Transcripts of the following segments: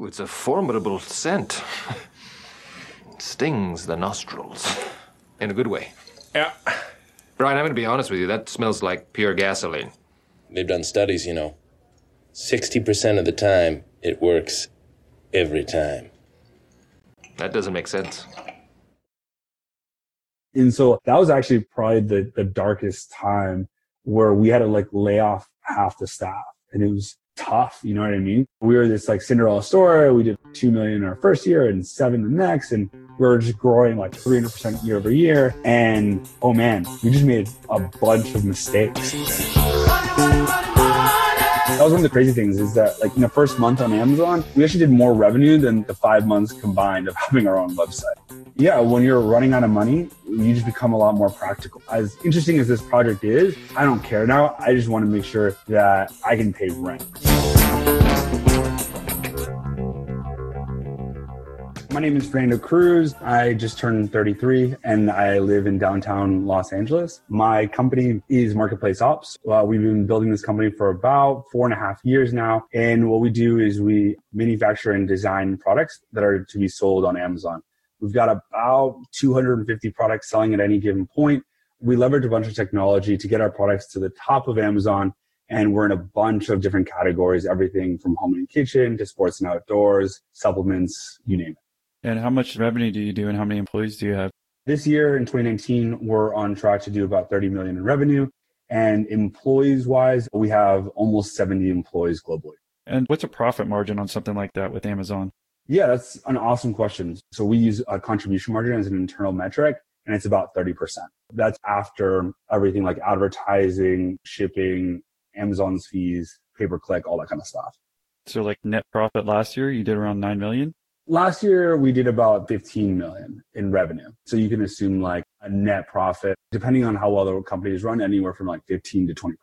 Ooh, it's a formidable scent. It stings the nostrils. In a good way. Yeah. Brian, I'm going to be honest with you. That smells like pure gasoline. They've done studies, you know. 60% of the time, it works every time. That doesn't make sense. And so that was actually probably the, the darkest time where we had to like lay off half the staff and it was tough. You know what I mean? We were this like Cinderella story. We did 2 million in our first year and seven the next. And we were just growing like 300% year over year. And oh man, we just made a bunch of mistakes. That was one of the crazy things is that like in the first month on Amazon, we actually did more revenue than the five months combined of having our own website. Yeah, when you're running out of money, you just become a lot more practical. As interesting as this project is, I don't care now. I just want to make sure that I can pay rent. My name is Fernando Cruz. I just turned 33 and I live in downtown Los Angeles. My company is Marketplace Ops. Uh, we've been building this company for about four and a half years now. And what we do is we manufacture and design products that are to be sold on Amazon. We've got about 250 products selling at any given point. We leverage a bunch of technology to get our products to the top of Amazon. And we're in a bunch of different categories, everything from home and kitchen to sports and outdoors, supplements, you name it. And how much revenue do you do and how many employees do you have? This year in 2019, we're on track to do about 30 million in revenue. And employees wise, we have almost 70 employees globally. And what's a profit margin on something like that with Amazon? Yeah, that's an awesome question. So we use a contribution margin as an internal metric and it's about 30%. That's after everything like advertising, shipping, Amazon's fees, pay per click, all that kind of stuff. So like net profit last year, you did around 9 million? Last year, we did about 15 million in revenue. So you can assume like a net profit, depending on how well the company is run, anywhere from like 15 to 20%.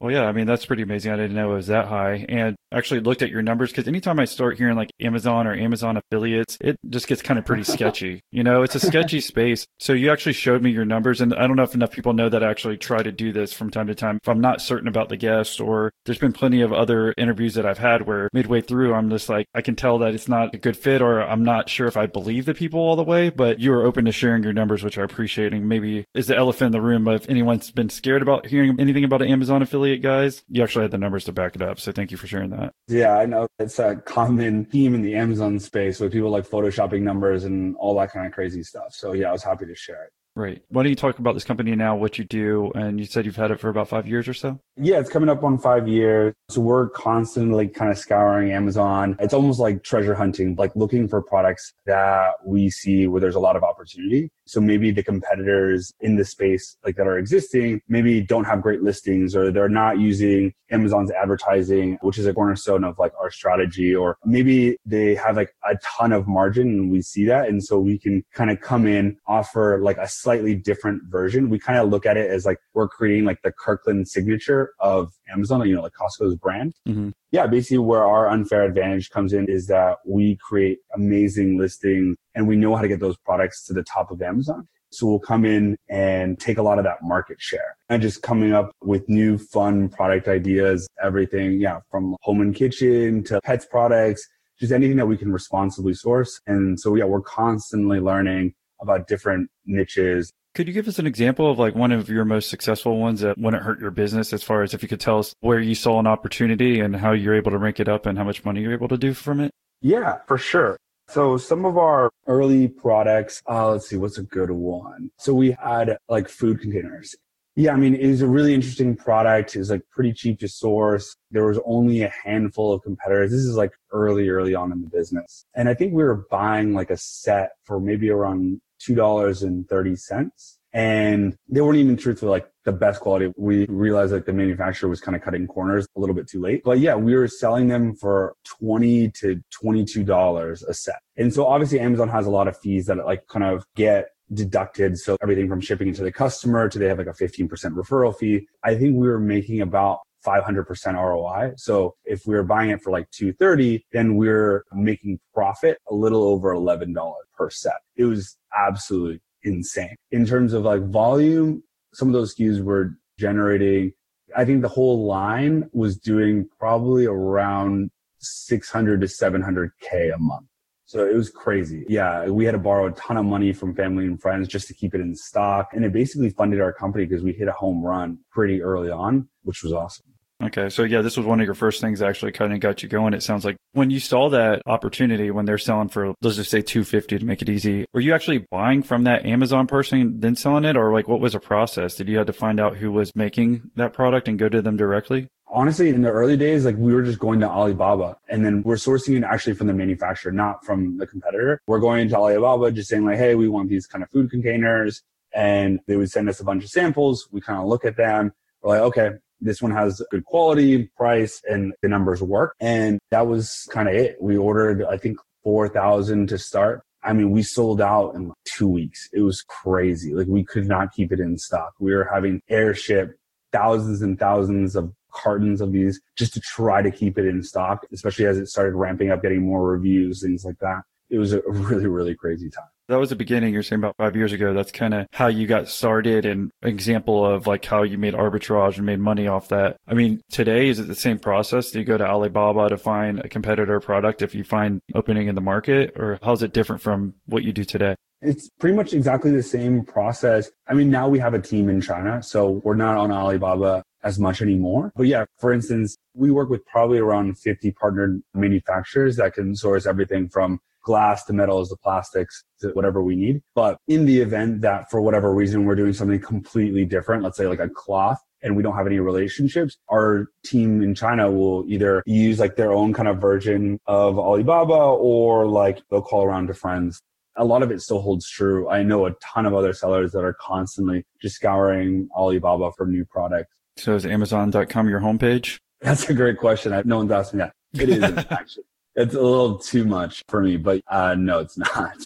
Well, yeah, I mean, that's pretty amazing. I didn't know it was that high. And actually looked at your numbers because anytime I start hearing like Amazon or Amazon affiliates, it just gets kind of pretty sketchy. You know, it's a sketchy space. So you actually showed me your numbers. And I don't know if enough people know that I actually try to do this from time to time. If I'm not certain about the guest or there's been plenty of other interviews that I've had where midway through, I'm just like, I can tell that it's not a good fit or I'm not sure if I believe the people all the way, but you are open to sharing your numbers, which I appreciate. And maybe is the elephant in the room. But if anyone's been scared about hearing anything about an Amazon affiliate, guys, you actually had the numbers to back it up. So thank you for sharing that. Yeah, I know it's a common theme in the Amazon space with people like photoshopping numbers and all that kind of crazy stuff. So yeah, I was happy to share it. Right. Why don't you talk about this company now, what you do? And you said you've had it for about five years or so? Yeah, it's coming up on five years. So we're constantly kind of scouring Amazon. It's almost like treasure hunting, like looking for products that we see where there's a lot of opportunity. So maybe the competitors in the space like that are existing maybe don't have great listings or they're not using Amazon's advertising, which is a cornerstone of like our strategy, or maybe they have like a ton of margin and we see that. And so we can kind of come in, offer like a slightly different version. We kind of look at it as like we're creating like the Kirkland signature of Amazon, you know, like Costco's brand. Mm-hmm. Yeah, basically where our unfair advantage comes in is that we create amazing listings and we know how to get those products to the top of Amazon. So we'll come in and take a lot of that market share and just coming up with new fun product ideas, everything. Yeah. From home and kitchen to pets products, just anything that we can responsibly source. And so, yeah, we're constantly learning about different niches. Could you give us an example of like one of your most successful ones that wouldn't hurt your business as far as if you could tell us where you saw an opportunity and how you're able to rank it up and how much money you're able to do from it? Yeah, for sure. So some of our early products, uh, let's see, what's a good one? So we had like food containers. Yeah, I mean, it was a really interesting product. It was like pretty cheap to source. There was only a handful of competitors. This is like early, early on in the business. And I think we were buying like a set for maybe around $2.30 and they weren't even truthfully like the best quality. We realized like the manufacturer was kind of cutting corners a little bit too late. But yeah, we were selling them for 20 to $22 a set. And so obviously Amazon has a lot of fees that like kind of get deducted. So everything from shipping to the customer to they have like a 15% referral fee. I think we were making about 500% ROI. So if we were buying it for like 230, then we're making profit a little over $11 per set. It was absolutely insane. In terms of like volume, some of those SKUs were generating, I think the whole line was doing probably around 600 to 700K a month. So it was crazy. Yeah, we had to borrow a ton of money from family and friends just to keep it in stock. And it basically funded our company because we hit a home run pretty early on, which was awesome. Okay. So yeah, this was one of your first things actually kind of got you going. It sounds like when you saw that opportunity when they're selling for, let's just say 250 to make it easy, were you actually buying from that Amazon person and then selling it? Or like what was the process? Did you have to find out who was making that product and go to them directly? Honestly, in the early days, like we were just going to Alibaba and then we're sourcing it actually from the manufacturer, not from the competitor. We're going to Alibaba just saying like, Hey, we want these kind of food containers. And they would send us a bunch of samples. We kind of look at them. We're like, okay, this one has good quality, price, and the numbers work. And that was kind of it. We ordered, I think, 4,000 to start. I mean, we sold out in two weeks. It was crazy. Like we could not keep it in stock. We were having airship thousands and thousands of cartons of these just to try to keep it in stock, especially as it started ramping up, getting more reviews, things like that. It was a really, really crazy time. That was the beginning. You're saying about five years ago. That's kind of how you got started and example of like how you made arbitrage and made money off that. I mean, today, is it the same process? Do you go to Alibaba to find a competitor product if you find opening in the market or how's it different from what you do today? It's pretty much exactly the same process. I mean, now we have a team in China, so we're not on Alibaba as much anymore. But yeah, for instance, we work with probably around 50 partnered manufacturers that can source everything from glass to metals to plastics to whatever we need. But in the event that for whatever reason we're doing something completely different, let's say like a cloth and we don't have any relationships, our team in China will either use like their own kind of version of Alibaba or like they'll call around to friends. A lot of it still holds true. I know a ton of other sellers that are constantly just scouring Alibaba for new products. So is Amazon.com your homepage? That's a great question. I, no one's asked me that. It isn't actually it's a little too much for me, but uh, no, it's not.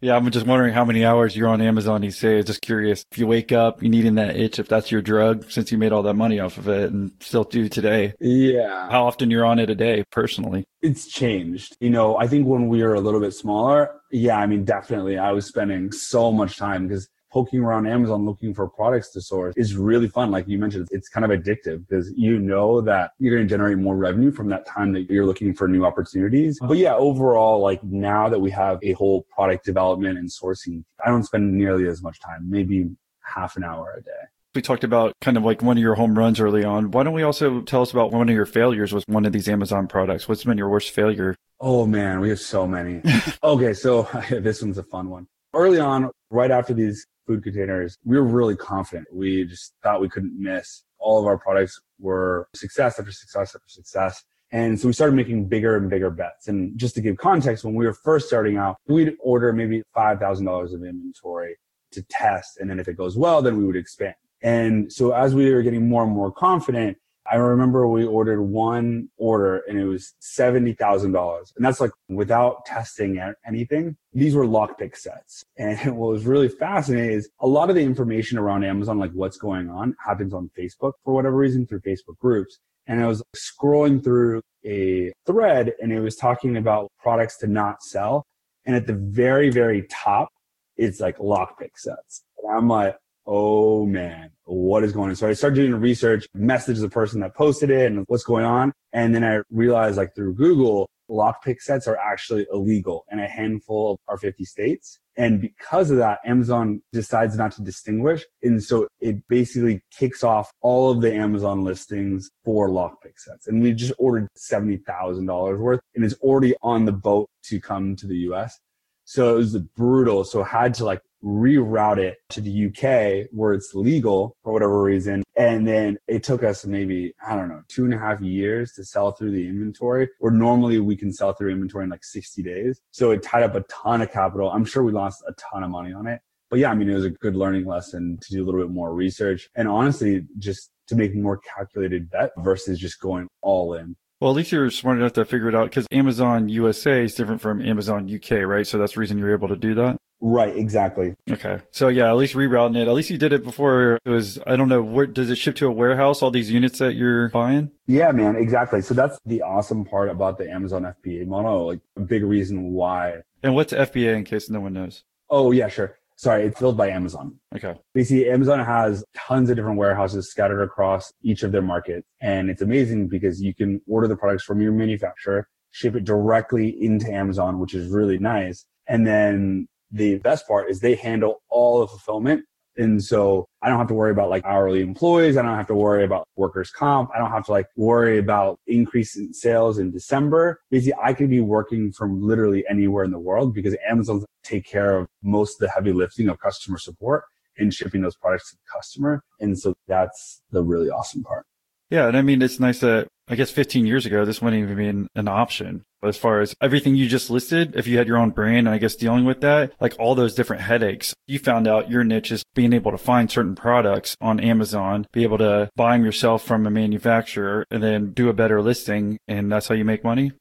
Yeah, I'm just wondering how many hours you're on Amazon these days. Just curious if you wake up, you needing that itch, if that's your drug, since you made all that money off of it and still do today. Yeah. How often you're on it a day personally? It's changed. You know, I think when we were a little bit smaller, yeah, I mean, definitely I was spending so much time because poking around Amazon looking for products to source is really fun. Like you mentioned, it's kind of addictive because you know that you're going to generate more revenue from that time that you're looking for new opportunities. But yeah, overall, like now that we have a whole product development and sourcing, I don't spend nearly as much time, maybe half an hour a day. We talked about kind of like one of your home runs early on. Why don't we also tell us about one of your failures with one of these Amazon products? What's been your worst failure? Oh man, we have so many. okay, so this one's a fun one. Early on, right after these food containers, we were really confident. We just thought we couldn't miss. All of our products were success after success after success. And so we started making bigger and bigger bets. And just to give context, when we were first starting out, we'd order maybe $5,000 of inventory to test. And then if it goes well, then we would expand. And so as we were getting more and more confident, I remember we ordered one order and it was $70,000. And that's like without testing anything. These were lockpick sets. And what was really fascinating is a lot of the information around Amazon, like what's going on happens on Facebook for whatever reason through Facebook groups. And I was scrolling through a thread and it was talking about products to not sell. And at the very, very top, it's like lockpick sets. And I'm like, oh man, what is going on? So I started doing research, message the person that posted it and what's going on. And then I realized like through Google, lockpick sets are actually illegal in a handful of our 50 states. And because of that, Amazon decides not to distinguish. And so it basically kicks off all of the Amazon listings for lockpick sets. And we just ordered $70,000 worth and it's already on the boat to come to the US. So it was brutal. So had to like reroute it to the UK where it's legal for whatever reason. And then it took us maybe, I don't know, two and a half years to sell through the inventory where normally we can sell through inventory in like 60 days. So it tied up a ton of capital. I'm sure we lost a ton of money on it. But yeah, I mean, it was a good learning lesson to do a little bit more research and honestly, just to make more calculated bet versus just going all in. Well, at least you're smart enough to figure it out because Amazon USA is different from Amazon UK, right? So that's the reason you're able to do that. Right, exactly. Okay. So yeah, at least rerouting it. At least you did it before it was, I don't know, where does it ship to a warehouse, all these units that you're buying? Yeah, man, exactly. So that's the awesome part about the Amazon FBA model, like a big reason why. And what's FBA in case no one knows? Oh, yeah, sure. Sorry, it's filled by Amazon. Okay. Basically, Amazon has tons of different warehouses scattered across each of their markets. And it's amazing because you can order the products from your manufacturer, ship it directly into Amazon, which is really nice. And then the best part is they handle all the fulfillment and so I don't have to worry about like hourly employees. I don't have to worry about workers comp. I don't have to like worry about increase in sales in December. Basically, I could be working from literally anywhere in the world because Amazon take care of most of the heavy lifting of customer support and shipping those products to the customer. And so that's the really awesome part. Yeah. And I mean, it's nice that I guess 15 years ago, this wouldn't even be an, option. As far as everything you just listed, if you had your own brand and I guess dealing with that, like all those different headaches, you found out your niche is being able to find certain products on Amazon, be able to buy them yourself from a manufacturer and then do a better listing. And that's how you make money.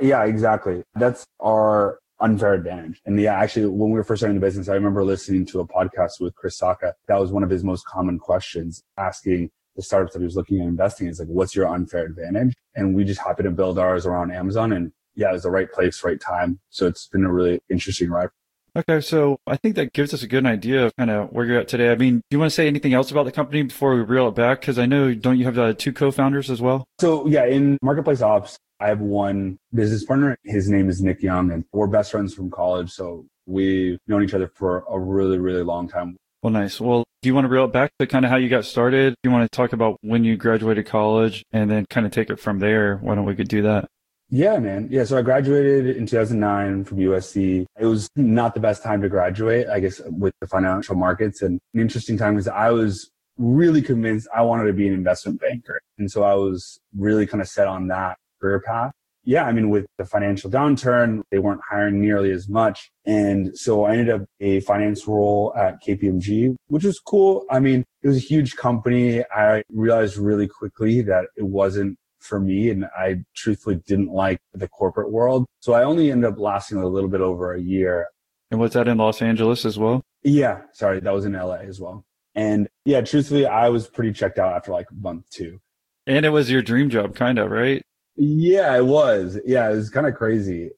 Yeah, exactly. That's our unfair advantage. And yeah, actually, when we were first starting the business, I remember listening to a podcast with Chris Sacca. That was one of his most common questions asking, the startups that he was looking at investing is like, what's your unfair advantage? And we just happened to build ours around Amazon and yeah, it was the right place, right time. So it's been a really interesting ride. Okay, so I think that gives us a good idea of kind of where you're at today. I mean, do you want to say anything else about the company before we reel it back? Because I know, don't you have uh, two co-founders as well? So yeah, in Marketplace Ops, I have one business partner. His name is Nick Young, and we're best friends from college. So we've known each other for a really, really long time. Well, nice. Well, do you want to reel it back to kind of how you got started? Do you want to talk about when you graduated college and then kind of take it from there? Why don't we could do that? Yeah, man. Yeah. So I graduated in 2009 from USC. It was not the best time to graduate, I guess, with the financial markets. And an interesting time was I was really convinced I wanted to be an investment banker. And so I was really kind of set on that career path. Yeah. I mean, with the financial downturn, they weren't hiring nearly as much. And so I ended up a finance role at KPMG, which was cool. I mean, it was a huge company. I realized really quickly that it wasn't for me. And I truthfully didn't like the corporate world. So I only ended up lasting a little bit over a year. And was that in Los Angeles as well? Yeah. Sorry. That was in LA as well. And yeah, truthfully, I was pretty checked out after like month two. And it was your dream job, kind of, right? Yeah, it was. Yeah, it was kind of crazy.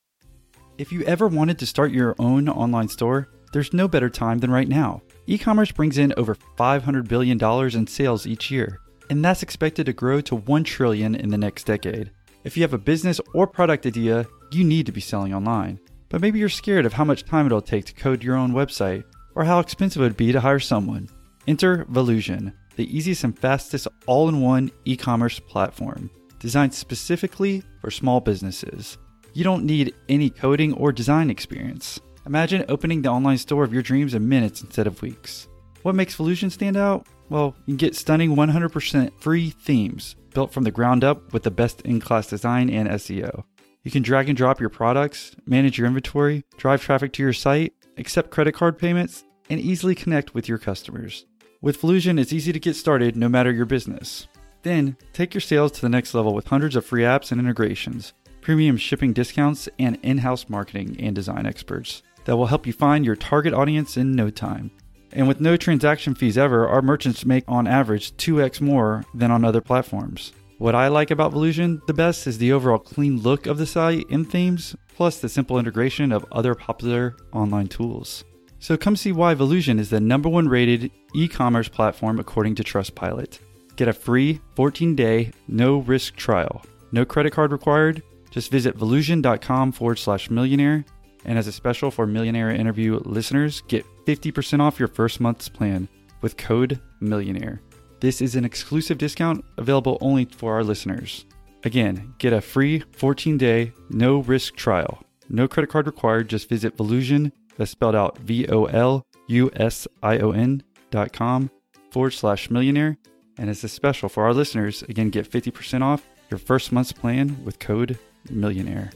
If you ever wanted to start your own online store, there's no better time than right now. E commerce brings in over $500 billion in sales each year and that's expected to grow to 1 trillion in the next decade. If you have a business or product idea, you need to be selling online. But maybe you're scared of how much time it'll take to code your own website or how expensive it would be to hire someone. Enter Volusion, the easiest and fastest all-in-one e-commerce platform designed specifically for small businesses. You don't need any coding or design experience. Imagine opening the online store of your dreams in minutes instead of weeks. What makes Volusion stand out? Well, you can get stunning 100% free themes built from the ground up with the best in class design and SEO. You can drag and drop your products, manage your inventory, drive traffic to your site, accept credit card payments, and easily connect with your customers. With Volusion, it's easy to get started no matter your business. Then, take your sales to the next level with hundreds of free apps and integrations, premium shipping discounts, and in house marketing and design experts that will help you find your target audience in no time. And with no transaction fees ever, our merchants make on average 2x more than on other platforms. What I like about Volusion the best is the overall clean look of the site and themes, plus the simple integration of other popular online tools. So come see why Volusion is the number one rated e commerce platform according to Trustpilot. Get a free 14 day, no risk trial. No credit card required. Just visit volusion.com forward slash millionaire and as a special for Millionaire Interview listeners, get 50% off your first month's plan with code MILLIONAIRE. This is an exclusive discount available only for our listeners. Again, get a free 14 day, no risk trial. No credit card required. Just visit Volusion, that's spelled out V O L U S I O N dot com forward slash millionaire. And as a special for our listeners, again, get 50% off your first month's plan with code millionaire.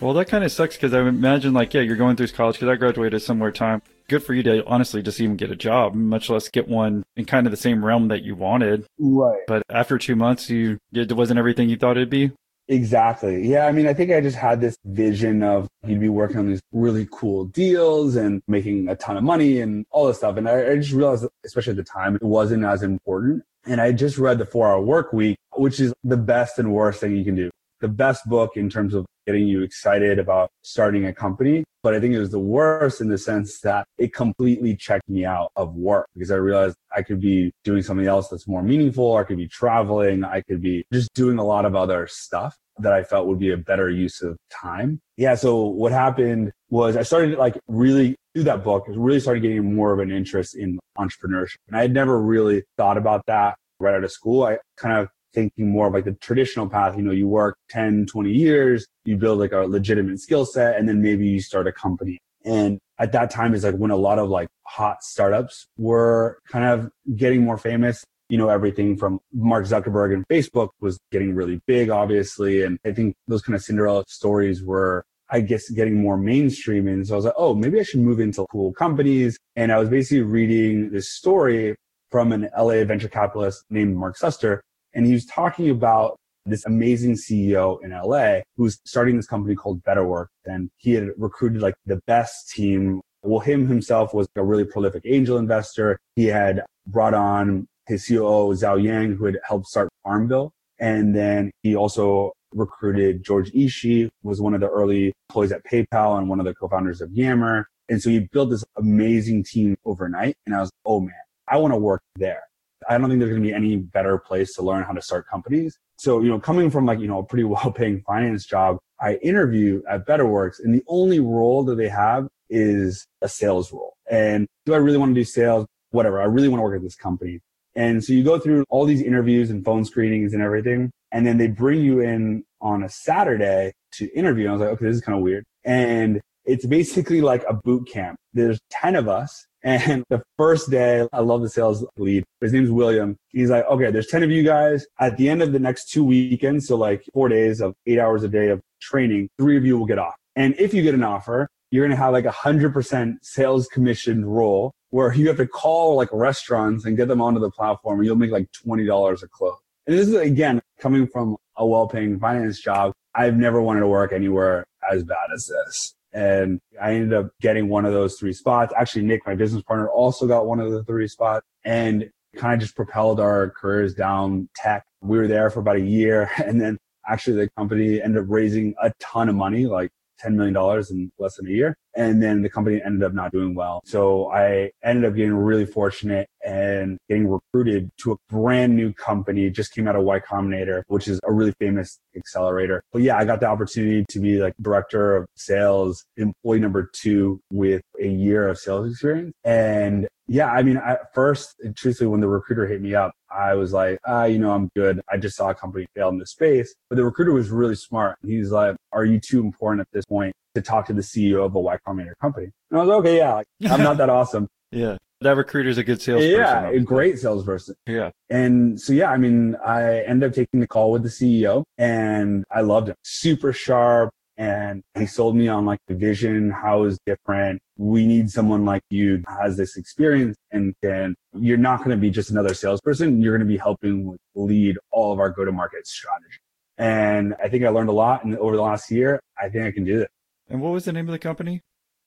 Well, that kind of sucks because I imagine, like, yeah, you're going through college because I graduated somewhere time. Good for you to honestly just even get a job, much less get one in kind of the same realm that you wanted. Right. But after two months, you it wasn't everything you thought it'd be. Exactly. Yeah. I mean, I think I just had this vision of he'd be working on these really cool deals and making a ton of money and all this stuff. And I, I just realized, especially at the time, it wasn't as important. And I just read the four hour work week, which is the best and worst thing you can do the best book in terms of getting you excited about starting a company. But I think it was the worst in the sense that it completely checked me out of work because I realized I could be doing something else that's more meaningful. I could be traveling. I could be just doing a lot of other stuff that I felt would be a better use of time. Yeah. So what happened was I started like really through that book, really started getting more of an interest in entrepreneurship. And I had never really thought about that right out of school. I kind of thinking more of like the traditional path. You know, you work 10, 20 years, you build like a legitimate skill set, and then maybe you start a company. And at that time is like when a lot of like hot startups were kind of getting more famous. You know, everything from Mark Zuckerberg and Facebook was getting really big, obviously. And I think those kind of Cinderella stories were I guess getting more mainstream. And so I was like, oh, maybe I should move into cool companies. And I was basically reading this story from an LA venture capitalist named Mark Suster and he was talking about this amazing CEO in LA who's starting this company called Betterwork. And he had recruited like the best team. Well, him himself was a really prolific angel investor. He had brought on his COO, Zhao Yang, who had helped start Farmville. And then he also recruited George Ishii, who was one of the early employees at PayPal and one of the co-founders of Yammer. And so he built this amazing team overnight. And I was, oh man, I want to work there. I don't think there's going to be any better place to learn how to start companies. So, you know, coming from like, you know, a pretty well paying finance job, I interview at Betterworks and the only role that they have is a sales role. And do I really want to do sales? Whatever. I really want to work at this company. And so you go through all these interviews and phone screenings and everything. And then they bring you in on a Saturday to interview. And I was like, okay, this is kind of weird. And it's basically like a boot camp. There's 10 of us and the first day, I love the sales lead. His name's William. He's like, okay, there's 10 of you guys. At the end of the next two weekends, so like four days of eight hours a day of training, three of you will get off. And if you get an offer, you're going to have like a hundred percent sales commission role where you have to call like restaurants and get them onto the platform and you'll make like $20 a close. And this is again, coming from a well-paying finance job. I've never wanted to work anywhere as bad as this. And I ended up getting one of those three spots. Actually, Nick, my business partner, also got one of the three spots and kind of just propelled our careers down tech. We were there for about a year and then actually the company ended up raising a ton of money, like $10 million in less than a year. And then the company ended up not doing well. So I ended up getting really fortunate and getting recruited to a brand new company. Just came out of Y Combinator, which is a really famous accelerator. But yeah, I got the opportunity to be like director of sales, employee number two with a year of sales experience. And yeah, I mean, at first, truthfully, when the recruiter hit me up, I was like, ah, you know, I'm good. I just saw a company fail in this space. But the recruiter was really smart. He's like, are you too important at this point to talk to the CEO of a Y Combinator company? And I was like, okay, yeah, like, I'm not that awesome. yeah. That recruiter's a good salesperson. Yeah, a great salesperson. Yeah. And so, yeah, I mean, I ended up taking the call with the CEO and I loved him. Super sharp, and he sold me on like the vision, how is different. We need someone like you has this experience and can, you're not going to be just another salesperson. You're going to be helping lead all of our go to market strategy. And I think I learned a lot and over the last year. I think I can do it. And what was the name of the company?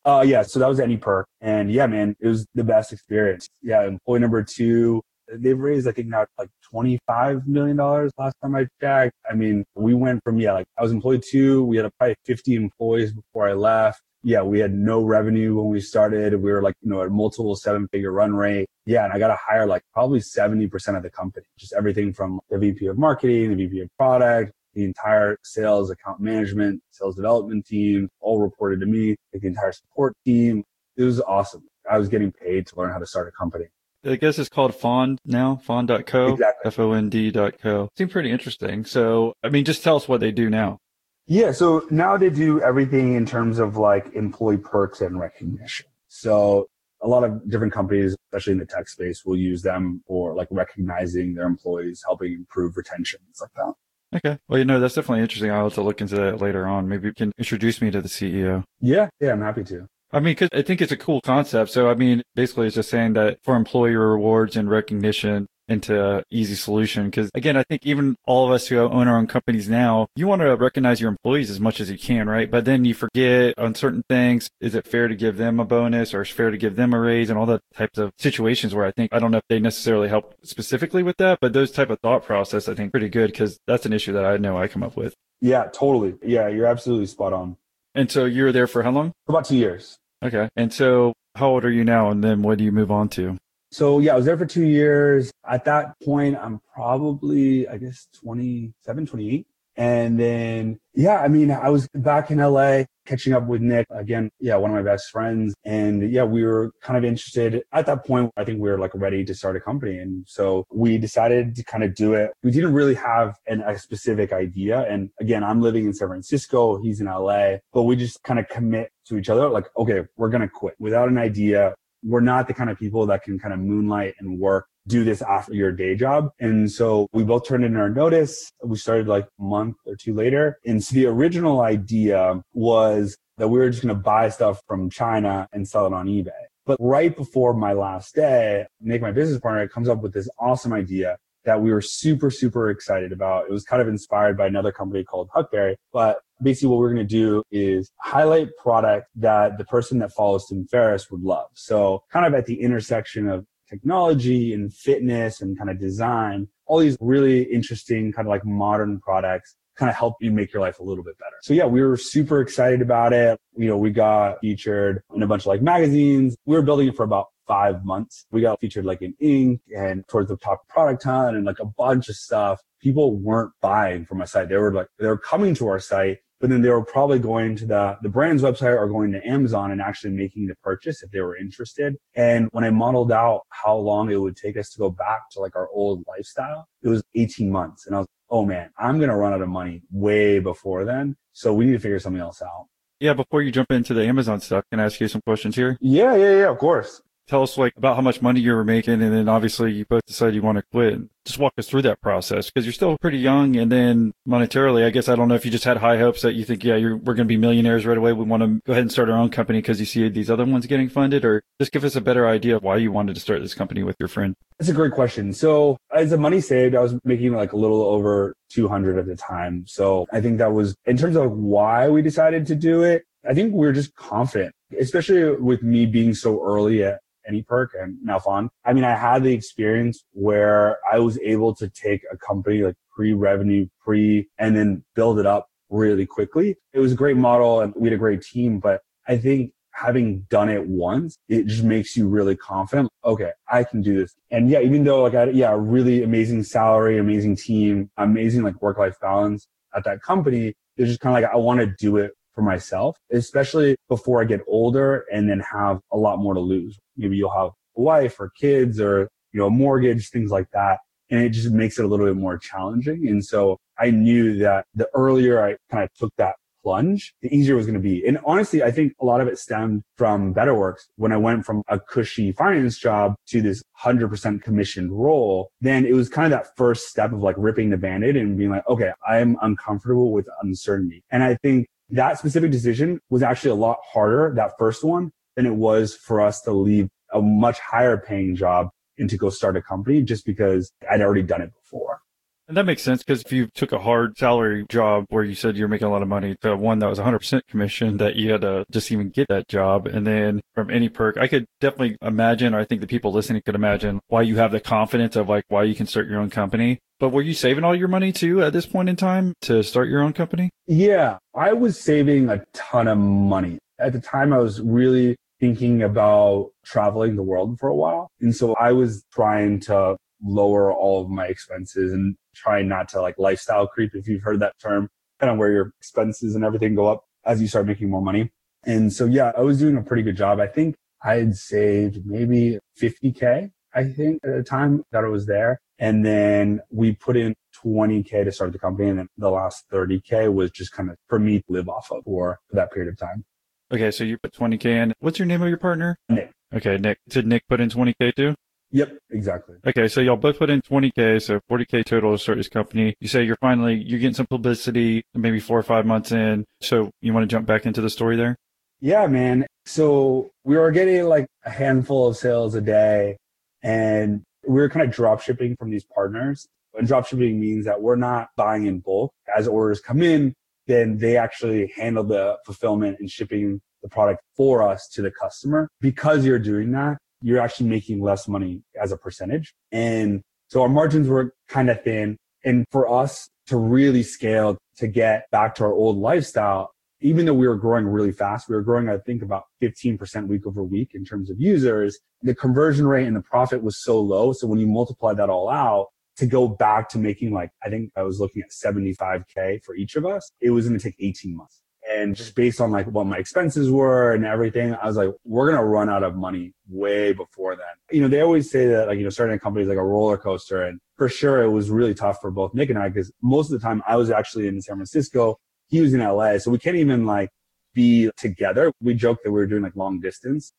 Uh, yeah. So that was AnyPerk. And yeah, man, it was the best experience. Yeah. Employee number two, they've raised, I think now like $25 million last time I checked. I mean, we went from, yeah, like I was employed two. We had probably 50 employees before I left. Yeah, we had no revenue when we started. We were like, you know, at multiple seven figure run rate. Yeah. And I got to hire like probably 70% of the company, just everything from the VP of marketing, the VP of product, the entire sales account management, sales development team all reported to me, like the entire support team. It was awesome. I was getting paid to learn how to start a company. I guess it's called Fond now, fond.co, Exactly. F-O-N-D.co. Seemed pretty interesting. So, I mean, just tell us what they do now. Yeah, so now they do everything in terms of like employee perks and recognition. So a lot of different companies, especially in the tech space, will use them for like recognizing their employees, helping improve retention, things like that. Okay. Well, you know, that's definitely interesting. I'll have to look into that later on. Maybe you can introduce me to the CEO. Yeah, yeah, I'm happy to. I mean, cause I think it's a cool concept. So, I mean, basically it's just saying that for employee rewards and recognition, into easy solution. Because again, I think even all of us who own our own companies now, you want to recognize your employees as much as you can, right? But then you forget on certain things. Is it fair to give them a bonus or is it fair to give them a raise and all that types of situations where I think, I don't know if they necessarily help specifically with that, but those type of thought process, I think pretty good because that's an issue that I know I come up with. Yeah, totally. Yeah, you're absolutely spot on. And so you were there for how long? About two years. Okay. And so how old are you now? And then what do you move on to? So yeah, I was there for two years. At that point, I'm probably, I guess, 27, 28. And then, yeah, I mean, I was back in LA catching up with Nick again. Yeah, one of my best friends. And yeah, we were kind of interested at that point. I think we were like ready to start a company. And so we decided to kind of do it. We didn't really have an, a specific idea. And again, I'm living in San Francisco. He's in LA, but we just kind of commit to each other. Like, okay, we're going to quit without an idea. We're not the kind of people that can kind of moonlight and work do this after your day job. And so we both turned in our notice. We started like a month or two later. And so the original idea was that we were just going to buy stuff from China and sell it on eBay. But right before my last day, Nick, my business partner, comes up with this awesome idea that we were super, super excited about. It was kind of inspired by another company called Huckberry. But basically what we're going to do is highlight product that the person that follows Tim Ferriss would love. So kind of at the intersection of technology and fitness and kind of design, all these really interesting kind of like modern products kind of help you make your life a little bit better. So yeah, we were super excited about it. You know, we got featured in a bunch of like magazines. We were building it for about five months. We got featured like in Inc. and towards the top product hunt and like a bunch of stuff. People weren't buying from our site. They were like, they were coming to our site but then they were probably going to the, the brand's website or going to Amazon and actually making the purchase if they were interested. And when I modeled out how long it would take us to go back to like our old lifestyle, it was 18 months. And I was, like, oh man, I'm going to run out of money way before then. So we need to figure something else out. Yeah, before you jump into the Amazon stuff, can I ask you some questions here? Yeah, yeah, yeah, of course tell us like about how much money you were making and then obviously you both decided you want to quit. Just walk us through that process because you're still pretty young and then monetarily i guess i don't know if you just had high hopes that you think yeah we're going to be millionaires right away. We want to go ahead and start our own company because you see these other ones getting funded or just give us a better idea of why you wanted to start this company with your friend. That's a great question. So as a money saved i was making like a little over 200 at the time. So i think that was in terms of why we decided to do it I think we are just confident, especially with me being so early at, AnyPerk and now Fond. I mean, I had the experience where I was able to take a company like pre-revenue, pre, and then build it up really quickly. It was a great model and we had a great team, but I think having done it once, it just makes you really confident. Okay, I can do this. And yeah, even though like I, yeah, really amazing salary, amazing team, amazing like work-life balance at that company, it's just kind of like, I want to do it for myself, especially before I get older and then have a lot more to lose. Maybe you'll have a wife or kids or, you know, a mortgage, things like that. And it just makes it a little bit more challenging. And so I knew that the earlier I kind of took that plunge, the easier it was going to be. And honestly, I think a lot of it stemmed from BetterWorks. When I went from a cushy finance job to this 100% commissioned role, then it was kind of that first step of like ripping the band-aid and being like, okay, I'm uncomfortable with uncertainty. And I think that specific decision was actually a lot harder, that first one, than it was for us to leave a much higher paying job and to go start a company just because I'd already done it before. And that makes sense because if you took a hard salary job where you said you're making a lot of money to one that was 100% commission that you had to just even get that job. And then from any perk, I could definitely imagine, or I think the people listening could imagine why you have the confidence of like why you can start your own company. But were you saving all your money too at this point in time to start your own company? Yeah, I was saving a ton of money. At the time, I was really thinking about traveling the world for a while. And so I was trying to lower all of my expenses and try not to like lifestyle creep, if you've heard that term, kind of where your expenses and everything go up as you start making more money. And so, yeah, I was doing a pretty good job. I think I had saved maybe 50K, I think at the time that I was there. And then we put in 20K to start the company. And then the last 30K was just kind of for me to live off of for that period of time. Okay. So you put 20K in. What's your name of your partner? Nick. Okay. Nick. Did Nick put in 20K too? Yep, exactly. Okay, so y'all both put in 20k, so 40k total to start this company. You say you're finally you're getting some publicity, maybe four or five months in. So you want to jump back into the story there? Yeah, man. So we were getting like a handful of sales a day, and we're kind of drop shipping from these partners. And drop shipping means that we're not buying in bulk. As orders come in, then they actually handle the fulfillment and shipping the product for us to the customer. Because you're doing that, you're actually making less money as a percentage. And so our margins were kind of thin. And for us to really scale to get back to our old lifestyle, even though we were growing really fast, we were growing, I think, about 15% week over week in terms of users. The conversion rate and the profit was so low. So when you multiply that all out, to go back to making like, I think I was looking at 75K for each of us, it was going to take 18 months. And just based on like what my expenses were and everything, I was like, we're to run out of money way before then. You know, they always say that like, you know, starting a company is like a roller coaster. And for sure, it was really tough for both Nick and I because most of the time I was actually in San Francisco. He was in LA. So we can't even like be together. We joked that we were doing like long distance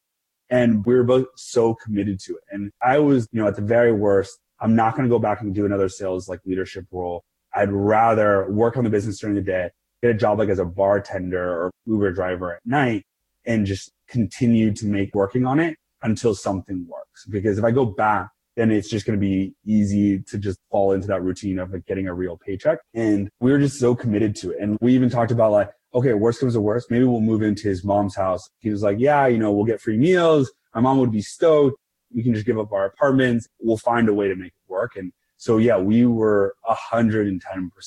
and we were both so committed to it. And I was, you know, at the very worst, I'm not going to go back and do another sales like leadership role. I'd rather work on the business during the day get a job like as a bartender or Uber driver at night and just continue to make working on it until something works. Because if I go back, then it's just going to be easy to just fall into that routine of like getting a real paycheck. And we were just so committed to it. And we even talked about like, okay, worst comes to worst, maybe we'll move into his mom's house. He was like, yeah, you know, we'll get free meals. My mom would be stoked. We can just give up our apartments. We'll find a way to make it work. And so, yeah, we were 110%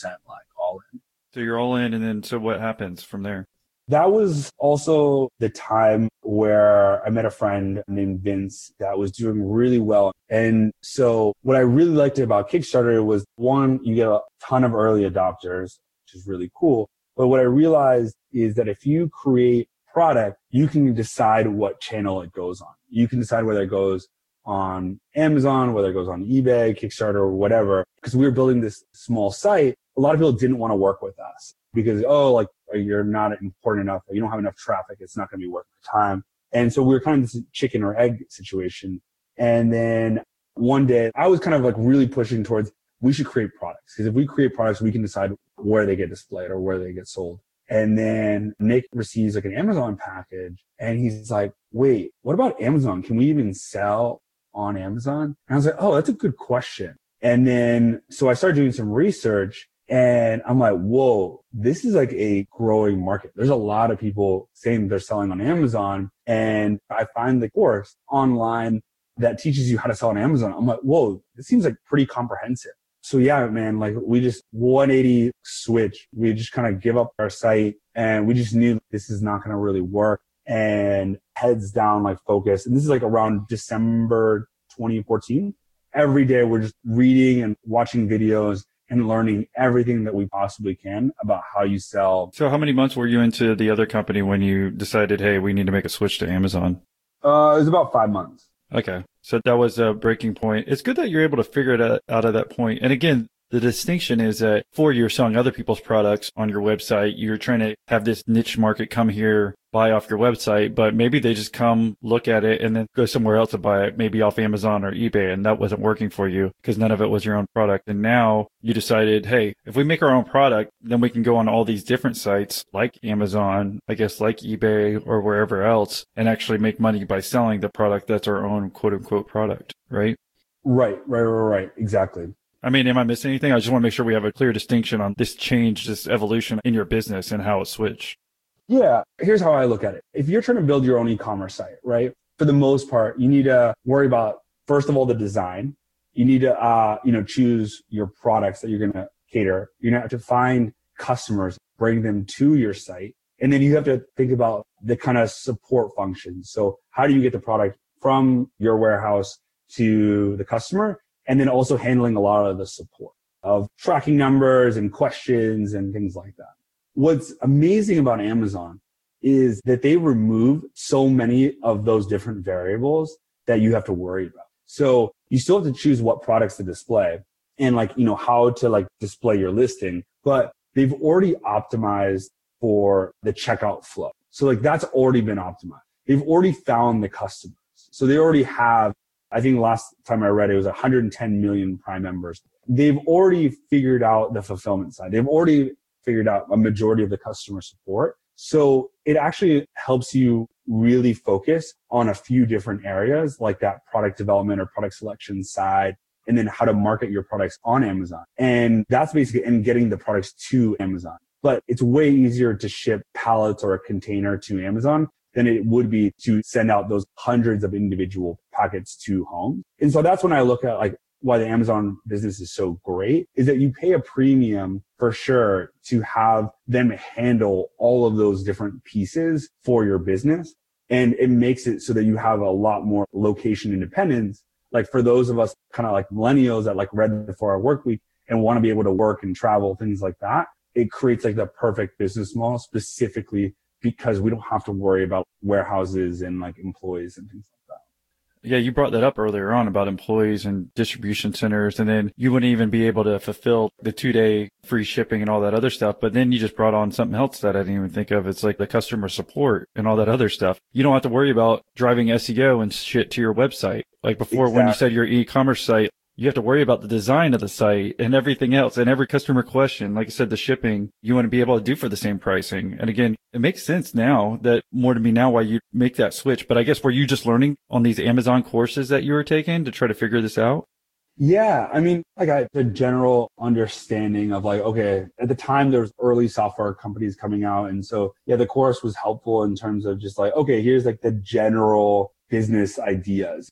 like all in. So you're all in, and then so what happens from there? That was also the time where I met a friend named Vince that was doing really well. And so what I really liked about Kickstarter was one, you get a ton of early adopters, which is really cool. But what I realized is that if you create product, you can decide what channel it goes on. You can decide whether it goes on Amazon, whether it goes on eBay, Kickstarter, or whatever. Because we were building this small site a lot of people didn't want to work with us because, oh, like you're not important enough. You don't have enough traffic. It's not going to be worth the time. And so we were kind of this chicken or egg situation. And then one day I was kind of like really pushing towards we should create products because if we create products, we can decide where they get displayed or where they get sold. And then Nick receives like an Amazon package and he's like, wait, what about Amazon? Can we even sell on Amazon? And I was like, oh, that's a good question. And then, so I started doing some research and I'm like, whoa, this is like a growing market. There's a lot of people saying they're selling on Amazon. And I find the course online that teaches you how to sell on Amazon. I'm like, whoa, this seems like pretty comprehensive. So yeah, man, like we just 180 switch. We just kind of give up our site and we just knew this is not going to really work and heads down, like focus. And this is like around December 2014. Every day we're just reading and watching videos and learning everything that we possibly can about how you sell. So, how many months were you into the other company when you decided, hey, we need to make a switch to Amazon? Uh, it was about five months. Okay. So that was a breaking point. It's good that you're able to figure it out, out of that point. And again, the distinction is that for you're selling other people's products on your website, you're trying to have this niche market come here, buy off your website, but maybe they just come look at it and then go somewhere else to buy it, maybe off Amazon or eBay. And that wasn't working for you because none of it was your own product. And now you decided, Hey, if we make our own product, then we can go on all these different sites like Amazon, I guess like eBay or wherever else and actually make money by selling the product that's our own quote unquote product, right? Right, right, right, right. Exactly. I mean, am I missing anything? I just want to make sure we have a clear distinction on this change, this evolution in your business and how it switched. Yeah. Here's how I look at it. If you're trying to build your own e-commerce site, right? For the most part, you need to worry about, first of all, the design. You need to, uh, you know, choose your products that you're going to cater. You have to find customers, bring them to your site. And then you have to think about the kind of support functions. So how do you get the product from your warehouse to the customer? And then also handling a lot of the support of tracking numbers and questions and things like that. What's amazing about Amazon is that they remove so many of those different variables that you have to worry about. So you still have to choose what products to display and like, you know, how to like display your listing, but they've already optimized for the checkout flow. So like that's already been optimized. They've already found the customers. So they already have I think last time I read it was 110 million Prime members. They've already figured out the fulfillment side. They've already figured out a majority of the customer support. So it actually helps you really focus on a few different areas like that product development or product selection side and then how to market your products on Amazon. And that's basically and getting the products to Amazon. But it's way easier to ship pallets or a container to Amazon than it would be to send out those hundreds of individual packets to homes. And so that's when I look at like why the Amazon business is so great is that you pay a premium for sure to have them handle all of those different pieces for your business. And it makes it so that you have a lot more location independence. Like for those of us kind of like millennials that like read the four hour work week and want to be able to work and travel, things like that, it creates like the perfect business model specifically because we don't have to worry about warehouses and like employees and things like that. Yeah, you brought that up earlier on about employees and distribution centers, and then you wouldn't even be able to fulfill the two day free shipping and all that other stuff. But then you just brought on something else that I didn't even think of. It's like the customer support and all that other stuff. You don't have to worry about driving SEO and shit to your website. Like before, exactly. when you said your e-commerce site, you have to worry about the design of the site and everything else and every customer question. Like I said, the shipping you want to be able to do for the same pricing. And again, it makes sense now that more to me now why you make that switch. But I guess were you just learning on these Amazon courses that you were taking to try to figure this out? Yeah, I mean, like I the general understanding of like, okay, at the time there was early software companies coming out. And so yeah, the course was helpful in terms of just like, okay, here's like the general business ideas.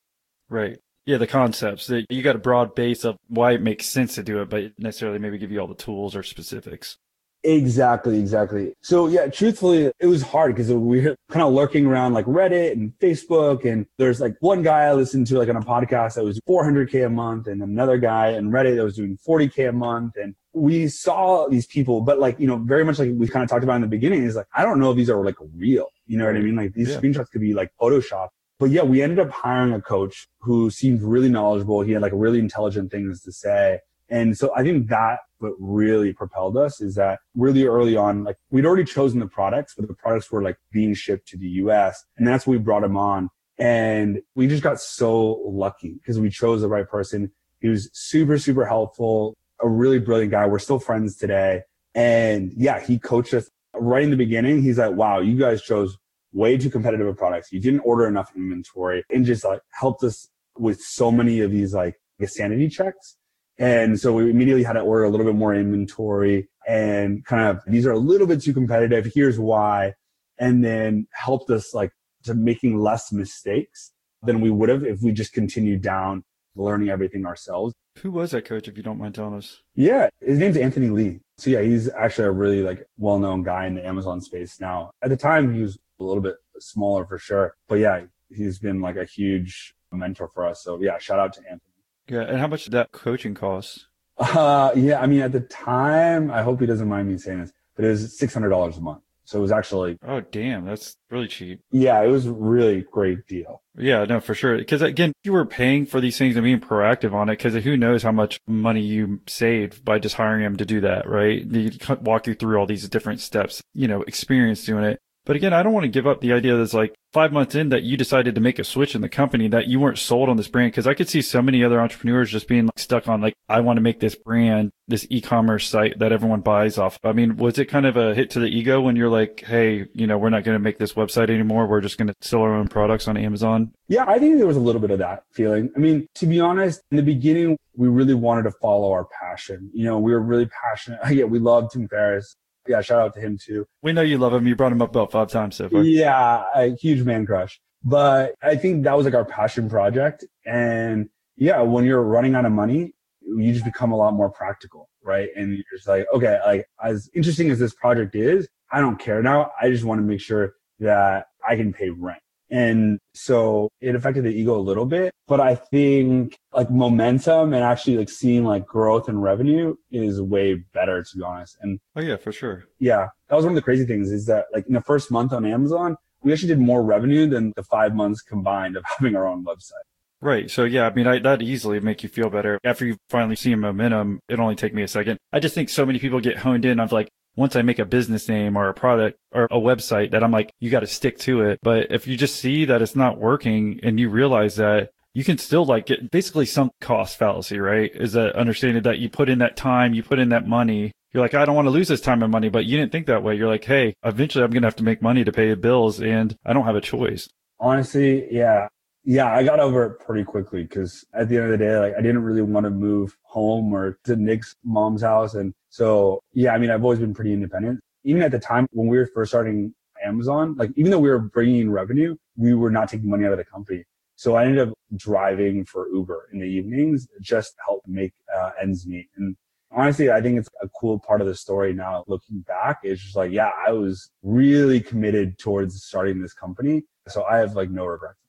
Right. Yeah, the concepts that you got a broad base of why it makes sense to do it, but necessarily maybe give you all the tools or specifics. Exactly, exactly. So yeah, truthfully, it was hard because we were kind of lurking around like Reddit and Facebook. And there's like one guy I listened to like on a podcast that was 400K a month and another guy in Reddit that was doing 40K a month. And we saw these people, but like, you know, very much like we kind of talked about in the beginning is like, I don't know if these are like real. You know what I mean? Like these yeah. screenshots could be like Photoshop but yeah, we ended up hiring a coach who seemed really knowledgeable. He had like really intelligent things to say. And so I think that what really propelled us is that really early on, like we'd already chosen the products, but the products were like being shipped to the US. And that's what we brought him on. And we just got so lucky because we chose the right person. He was super, super helpful, a really brilliant guy. We're still friends today. And yeah, he coached us right in the beginning. He's like, wow, you guys chose way too competitive of products. You didn't order enough inventory and just like helped us with so many of these like sanity checks. And so we immediately had to order a little bit more inventory and kind of these are a little bit too competitive. Here's why. And then helped us like to making less mistakes than we would have if we just continued down learning everything ourselves. Who was that coach, if you don't mind telling us? Yeah, his name's Anthony Lee. So yeah, he's actually a really like well-known guy in the Amazon space now. At the time, he was a little bit smaller for sure. But yeah, he's been like a huge mentor for us. So yeah, shout out to Anthony. Yeah. And how much did that coaching cost? Uh, yeah. I mean, at the time, I hope he doesn't mind me saying this, but it was $600 a month. So it was actually. Oh, damn. That's really cheap. Yeah. It was really great deal. Yeah, no, for sure. Cause again, you were paying for these things and being proactive on it. Cause who knows how much money you saved by just hiring him to do that, right? He walk you through all these different steps, you know, experience doing it. But again, I don't want to give up the idea that it's like five months in that you decided to make a switch in the company that you weren't sold on this brand. Cause I could see so many other entrepreneurs just being like stuck on like, I want to make this brand, this e-commerce site that everyone buys off. I mean, was it kind of a hit to the ego when you're like, Hey, you know, we're not going to make this website anymore. We're just going to sell our own products on Amazon. Yeah. I think there was a little bit of that feeling. I mean, to be honest, in the beginning, we really wanted to follow our passion. You know, we were really passionate. Yeah, we loved Tim Ferriss yeah, shout out to him too. We know you love him. You brought him up about five times so far. Yeah, a huge man crush. But I think that was like our passion project. And yeah, when you're running out of money, you just become a lot more practical, right? And you're just like, okay, like as interesting as this project is, I don't care now. I just want to make sure that I can pay rent. And so it affected the ego a little bit, but I think like momentum and actually like seeing like growth and revenue is way better to be honest. And oh yeah, for sure. Yeah. That was one of the crazy things is that like in the first month on Amazon, we actually did more revenue than the five months combined of having our own website. Right. So yeah, I mean, I, that easily make you feel better after you finally see momentum. It only take me a second. I just think so many people get honed in of like, once I make a business name or a product or a website that I'm like, you got to stick to it. But if you just see that it's not working and you realize that you can still like get basically sunk cost fallacy, right? Is that understanding that you put in that time, you put in that money You're like, I don't want to lose this time and money, but you didn't think that way. You're like, hey, eventually I'm going to have to make money to pay the bills and I don't have a choice. Honestly, yeah. Yeah, I got over it pretty quickly because at the end of the day, like I didn't really want to move home or to Nick's mom's house. And so, yeah, I mean, I've always been pretty independent. Even at the time when we were first starting Amazon, like even though we were bringing revenue, we were not taking money out of the company. So I ended up driving for Uber in the evenings just to help make uh, ends meet. And honestly, I think it's a cool part of the story now looking back. It's just like, yeah, I was really committed towards starting this company. So I have like no regrets.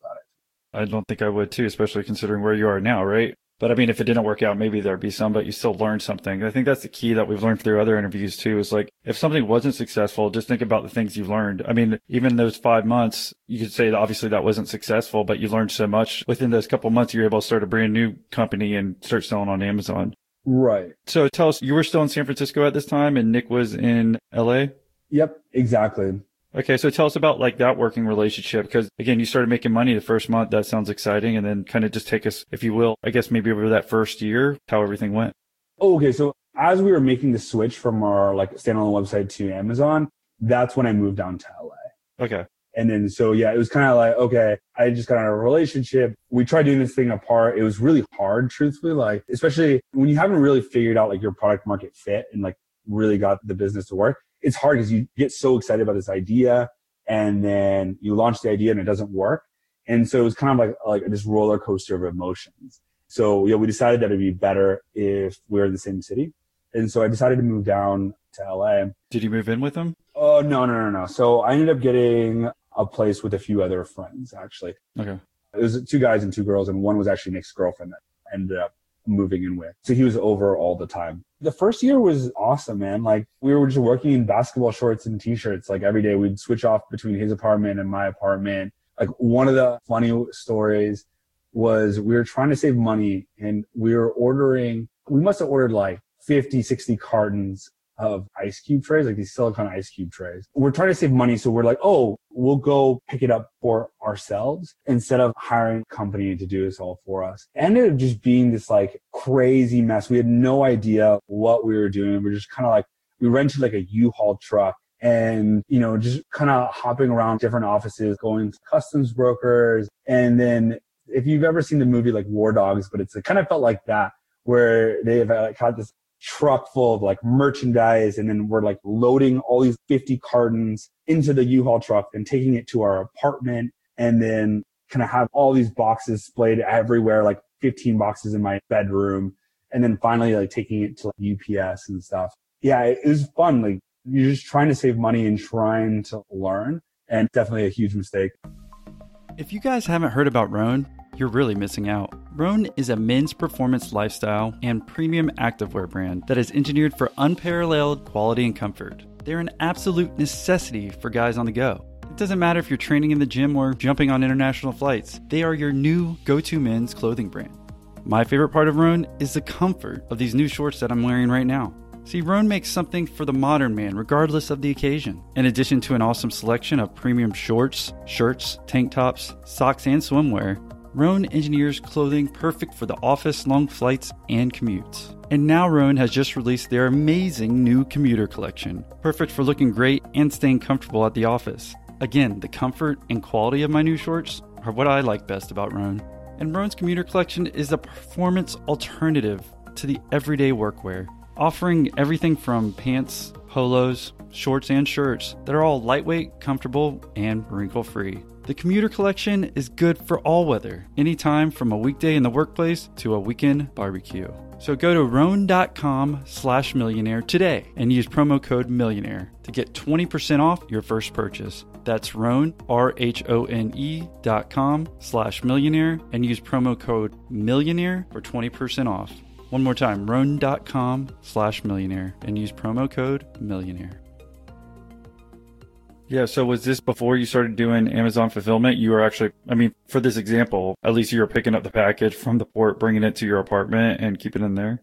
I don't think I would too, especially considering where you are now, right? But I mean, if it didn't work out, maybe there'd be some, but you still learned something. I think that's the key that we've learned through other interviews too, is like, if something wasn't successful, just think about the things you've learned. I mean, even those five months, you could say that obviously that wasn't successful, but you learned so much within those couple months, you're able to start a brand new company and start selling on Amazon. Right. So tell us, you were still in San Francisco at this time and Nick was in LA? Yep, exactly. Okay, so tell us about like that working relationship because again, you started making money the first month. That sounds exciting, and then kind of just take us, if you will, I guess maybe over that first year, how everything went. Oh, okay, so as we were making the switch from our like standalone website to Amazon, that's when I moved down to LA. Okay. And then so yeah, it was kind of like okay, I just got out of a relationship. We tried doing this thing apart. It was really hard, truthfully, like especially when you haven't really figured out like your product market fit and like really got the business to work it's hard because you get so excited about this idea and then you launch the idea and it doesn't work. And so it was kind of like, like this roller coaster of emotions. So, yeah, we decided that it'd be better if we are in the same city. And so I decided to move down to LA. Did you move in with them? Oh, no, no, no, no. So I ended up getting a place with a few other friends, actually. Okay. It was two guys and two girls, and one was actually Nick's girlfriend that ended up moving in with. So he was over all the time. The first year was awesome, man. Like we were just working in basketball shorts and t-shirts. Like every day we'd switch off between his apartment and my apartment. Like one of the funny stories was we were trying to save money and we were ordering, we must have ordered like 50, 60 cartons of ice cube trays, like these silicone ice cube trays. We're trying to save money. So we're like, oh, we'll go pick it up for ourselves instead of hiring a company to do this all for us. Ended up just being this like crazy mess. We had no idea what we were doing. We are just kind of like, we rented like a U-Haul truck and, you know, just kind of hopping around different offices, going to customs brokers. And then if you've ever seen the movie like War Dogs, but it's it kind of felt like that where they've like had this truck full of like merchandise and then we're like loading all these 50 cartons into the U-Haul truck and taking it to our apartment and then kind of have all these boxes splayed everywhere, like 15 boxes in my bedroom. And then finally like taking it to like UPS and stuff. Yeah, it was fun. Like you're just trying to save money and trying to learn and definitely a huge mistake. If you guys haven't heard about Rhone, you're really missing out. Rhone is a men's performance lifestyle and premium activewear brand that is engineered for unparalleled quality and comfort. They're an absolute necessity for guys on the go. It doesn't matter if you're training in the gym or jumping on international flights, they are your new go to men's clothing brand. My favorite part of Rhone is the comfort of these new shorts that I'm wearing right now. See, Rhone makes something for the modern man, regardless of the occasion. In addition to an awesome selection of premium shorts, shirts, tank tops, socks, and swimwear, Rhone engineers clothing perfect for the office, long flights, and commutes. And now Rhone has just released their amazing new commuter collection, perfect for looking great and staying comfortable at the office. Again, the comfort and quality of my new shorts are what I like best about Rhone. And Rhone's commuter collection is a performance alternative to the everyday workwear, offering everything from pants, polos, shorts, and shirts that are all lightweight, comfortable, and wrinkle free. The commuter collection is good for all weather, anytime from a weekday in the workplace to a weekend barbecue. So go to rhone.com slash millionaire today and use promo code millionaire to get 20% off your first purchase. That's Rhone, R-H-O-N-E dot com slash millionaire and use promo code millionaire for 20% off. One more time, rhone.com slash millionaire and use promo code millionaire. Yeah. So was this before you started doing Amazon fulfillment? You were actually, I mean, for this example, at least you were picking up the package from the port, bringing it to your apartment and keeping it in there.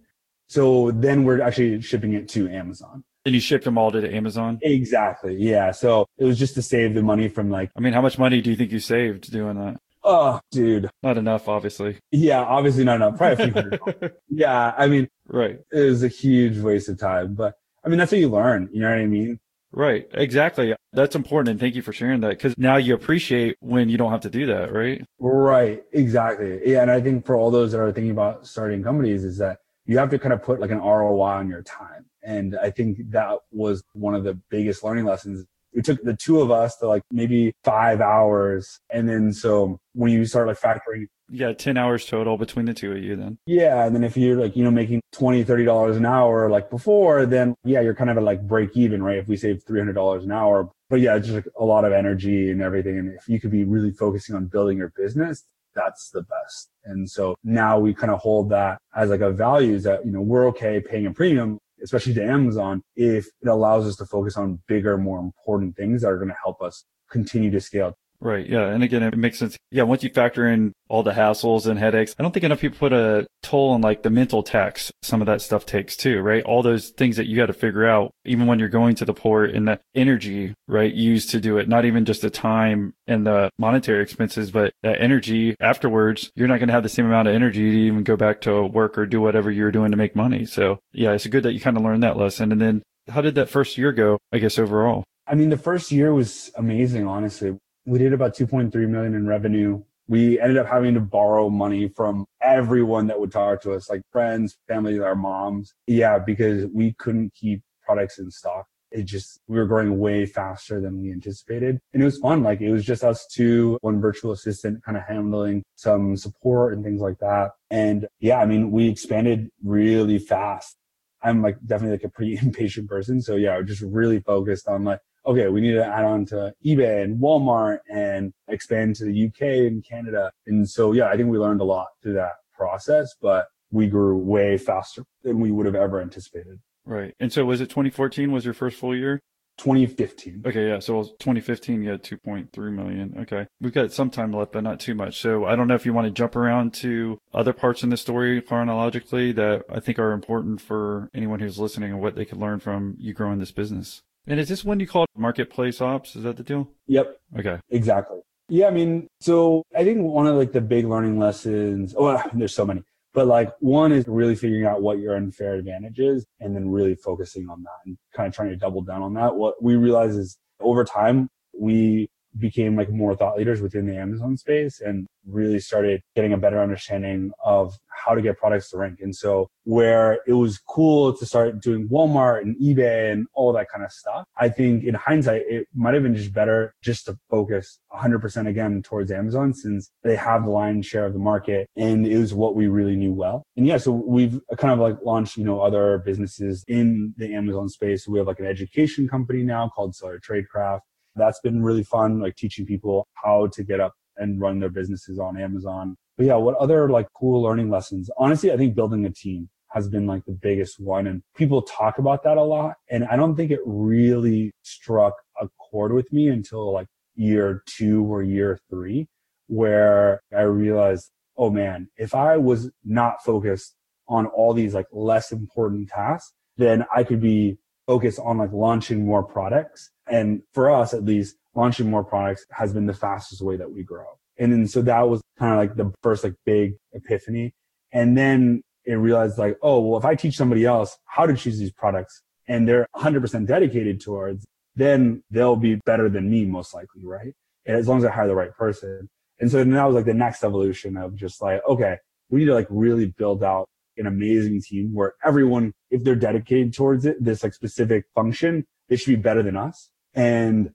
So then we're actually shipping it to Amazon. And you shipped them all to Amazon? Exactly. Yeah. So it was just to save the money from like. I mean, how much money do you think you saved doing that? Oh, dude. Not enough, obviously. Yeah, obviously not enough. Probably a few hundred. yeah. I mean, right. It was a huge waste of time, but I mean, that's what you learn. You know what I mean? Right. Exactly. That's important. And thank you for sharing that because now you appreciate when you don't have to do that. Right. Right. Exactly. Yeah. And I think for all those that are thinking about starting companies is that you have to kind of put like an ROI on your time. And I think that was one of the biggest learning lessons. It took the two of us to like maybe five hours. And then so when you start like factoring yeah, 10 hours total between the two of you then. Yeah. And then if you're like, you know, making 20, $30 an hour like before, then yeah, you're kind of at like break even, right? If we save $300 an hour. But yeah, it's just like a lot of energy and everything. And if you could be really focusing on building your business, that's the best. And so now we kind of hold that as like a value is that, you know, we're okay paying a premium, especially to Amazon, if it allows us to focus on bigger, more important things that are going to help us continue to scale. Right. Yeah. And again, it makes sense. Yeah. Once you factor in all the hassles and headaches, I don't think enough people put a toll on like the mental tax some of that stuff takes too, right? All those things that you got to figure out, even when you're going to the port and the energy, right? Used to do it, not even just the time and the monetary expenses, but that energy afterwards, you're not going to have the same amount of energy to even go back to work or do whatever you're doing to make money. So yeah, it's good that you kind of learned that lesson. And then how did that first year go, I guess, overall? I mean, the first year was amazing, honestly we did about 2.3 million in revenue. We ended up having to borrow money from everyone that would talk to us, like friends, family, our moms. Yeah, because we couldn't keep products in stock. It just, we were growing way faster than we anticipated. And it was fun. Like it was just us two, one virtual assistant kind of handling some support and things like that. And yeah, I mean, we expanded really fast. I'm like definitely like a pretty impatient person. So yeah, we're just really focused on like, okay, we need to add on to eBay and Walmart and expand to the UK and Canada. And so, yeah, I think we learned a lot through that process, but we grew way faster than we would have ever anticipated. Right. And so was it 2014 was your first full year? 2015. Okay, yeah. So 2015, you had 2.3 million. Okay. We've got some time left, but not too much. So I don't know if you want to jump around to other parts in the story chronologically that I think are important for anyone who's listening and what they could learn from you growing this business. And is this one you call marketplace ops? Is that the deal? Yep. Okay. Exactly. Yeah, I mean, so I think one of like the big learning lessons, well, there's so many, but like one is really figuring out what your unfair advantage is and then really focusing on that and kind of trying to double down on that. What we realize is over time, we became like more thought leaders within the Amazon space and really started getting a better understanding of how to get products to rank. And so where it was cool to start doing Walmart and eBay and all that kind of stuff, I think in hindsight, it might have been just better just to focus 100% again towards Amazon since they have the lion's share of the market and it was what we really knew well. And yeah, so we've kind of like launched, you know, other businesses in the Amazon space. We have like an education company now called Seller Tradecraft that's been really fun, like teaching people how to get up and run their businesses on Amazon. But yeah, what other like cool learning lessons? Honestly, I think building a team has been like the biggest one. And people talk about that a lot. And I don't think it really struck a chord with me until like year two or year three, where I realized, oh man, if I was not focused on all these like less important tasks, then I could be focused on like launching more products and for us, at least, launching more products has been the fastest way that we grow. And then so that was kind of like the first like big epiphany. And then it realized like, oh, well, if I teach somebody else how to choose these products and they're 100% dedicated towards, then they'll be better than me most likely, right? As long as I hire the right person. And so then that was like the next evolution of just like, okay, we need to like really build out an amazing team where everyone, if they're dedicated towards it, this like specific function, they should be better than us. And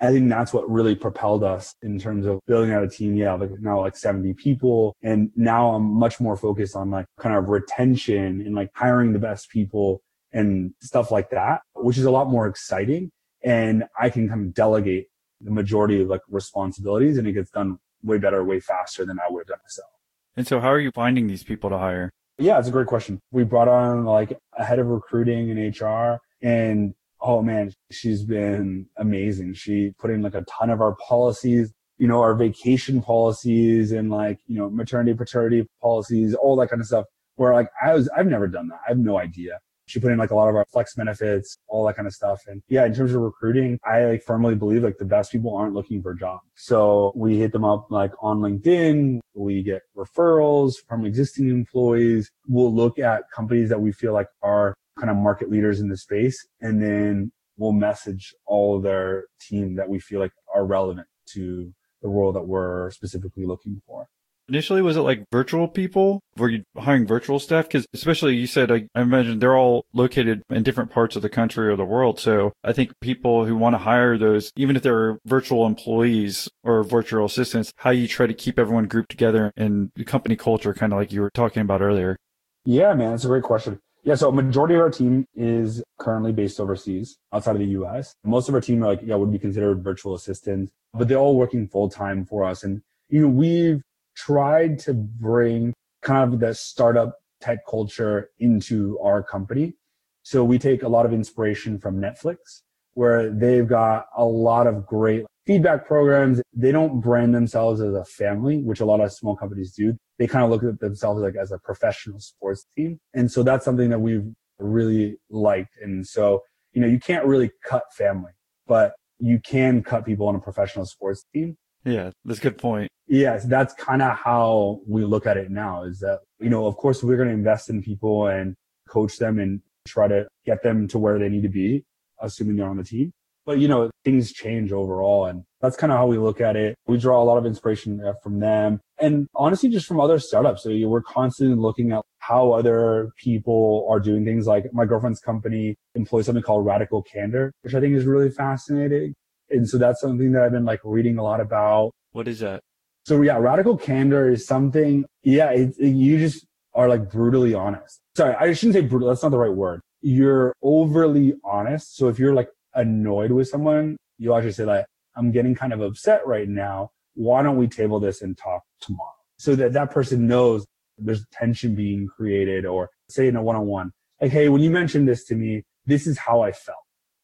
I think that's what really propelled us in terms of building out a team. Yeah, like now like 70 people. And now I'm much more focused on like kind of retention and like hiring the best people and stuff like that, which is a lot more exciting. And I can kind of delegate the majority of like responsibilities and it gets done way better, way faster than I would have done myself. And so how are you finding these people to hire? Yeah, it's a great question. We brought on like a head of recruiting and HR and oh man, she's been amazing. She put in like a ton of our policies, you know, our vacation policies and like, you know, maternity, paternity policies, all that kind of stuff where like I was, I've never done that. I have no idea. She put in like a lot of our flex benefits, all that kind of stuff. And yeah, in terms of recruiting, I like firmly believe like the best people aren't looking for jobs. So we hit them up like on LinkedIn. We get referrals from existing employees. We'll look at companies that we feel like are kind of market leaders in the space. And then we'll message all of their team that we feel like are relevant to the role that we're specifically looking for. Initially, was it like virtual people? Were you hiring virtual staff? Because especially you said, I, I imagine they're all located in different parts of the country or the world. So I think people who want to hire those, even if they're virtual employees or virtual assistants, how you try to keep everyone grouped together and the company culture, kind of like you were talking about earlier. Yeah, man, that's a great question. Yeah, so majority of our team is currently based overseas, outside of the US. Most of our team are like, yeah, would be considered virtual assistants, but they're all working full time for us. And, you know, we've tried to bring kind of the startup type culture into our company. So we take a lot of inspiration from Netflix, where they've got a lot of great feedback programs. They don't brand themselves as a family, which a lot of small companies do. They kind of look at themselves like as a professional sports team. And so that's something that we've really liked. And so, you know, you can't really cut family, but you can cut people on a professional sports team. Yeah, that's a good point. Yes, that's kind of how we look at it now is that, you know, of course we're going to invest in people and coach them and try to get them to where they need to be, assuming they're on the team. But, you know, things change overall. And that's kind of how we look at it. We draw a lot of inspiration uh, from them and honestly, just from other startups. So we're constantly looking at how other people are doing things like my girlfriend's company employs something called radical candor, which I think is really fascinating. And so that's something that I've been like reading a lot about. What is that? So yeah, radical candor is something, yeah, it, it, you just are like brutally honest. Sorry, I shouldn't say brutal. That's not the right word. You're overly honest. So if you're like annoyed with someone, you actually say like, I'm getting kind of upset right now. Why don't we table this and talk tomorrow? So that that person knows there's tension being created or say in a one-on-one, like, Hey, when you mentioned this to me, this is how I felt.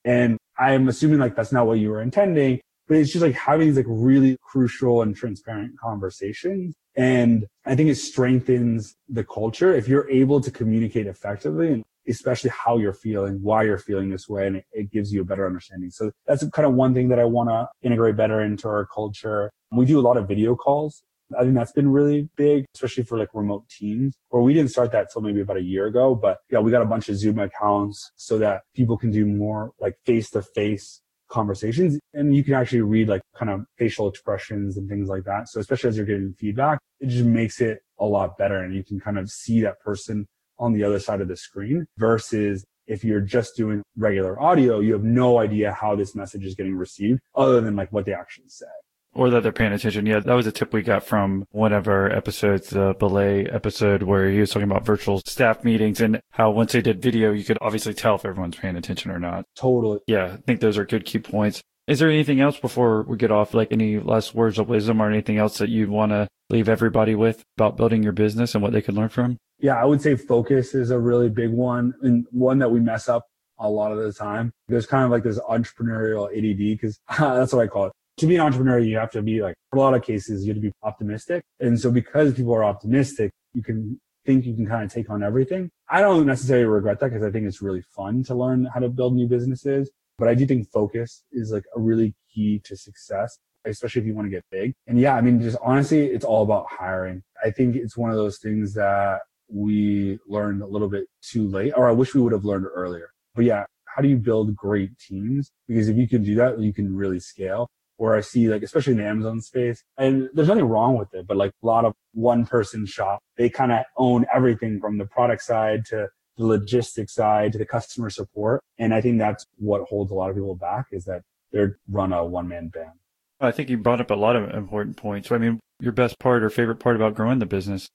And I'm assuming like that's not what you were intending, but it's just like having these like really crucial and transparent conversations. And I think it strengthens the culture if you're able to communicate effectively and especially how you're feeling, why you're feeling this way, and it, it gives you a better understanding. So that's kind of one thing that I want to integrate better into our culture. We do a lot of video calls I think that's been really big, especially for like remote teams where we didn't start that till maybe about a year ago, but yeah, we got a bunch of Zoom accounts so that people can do more like face to face conversations and you can actually read like kind of facial expressions and things like that. So especially as you're getting feedback, it just makes it a lot better and you can kind of see that person on the other side of the screen versus if you're just doing regular audio, you have no idea how this message is getting received other than like what they actually say. Or that they're paying attention. Yeah, that was a tip we got from one of our episodes, the Belay episode, where he was talking about virtual staff meetings and how once they did video, you could obviously tell if everyone's paying attention or not. Totally. Yeah, I think those are good key points. Is there anything else before we get off, like any last words of wisdom or anything else that you'd want to leave everybody with about building your business and what they can learn from? Yeah, I would say focus is a really big one and one that we mess up a lot of the time. There's kind of like this entrepreneurial ADD because that's what I call it to be an entrepreneur, you have to be like, for a lot of cases, you have to be optimistic. And so because people are optimistic, you can think you can kind of take on everything. I don't necessarily regret that because I think it's really fun to learn how to build new businesses. But I do think focus is like a really key to success, especially if you want to get big. And yeah, I mean, just honestly, it's all about hiring. I think it's one of those things that we learned a little bit too late, or I wish we would have learned earlier. But yeah, how do you build great teams? Because if you can do that, you can really scale where I see like, especially in the Amazon space, and there's nothing wrong with it, but like a lot of one person shop, they kind of own everything from the product side to the logistics side to the customer support. And I think that's what holds a lot of people back is that they're run a one man band. I think you brought up a lot of important points. I mean, your best part or favorite part about growing the business?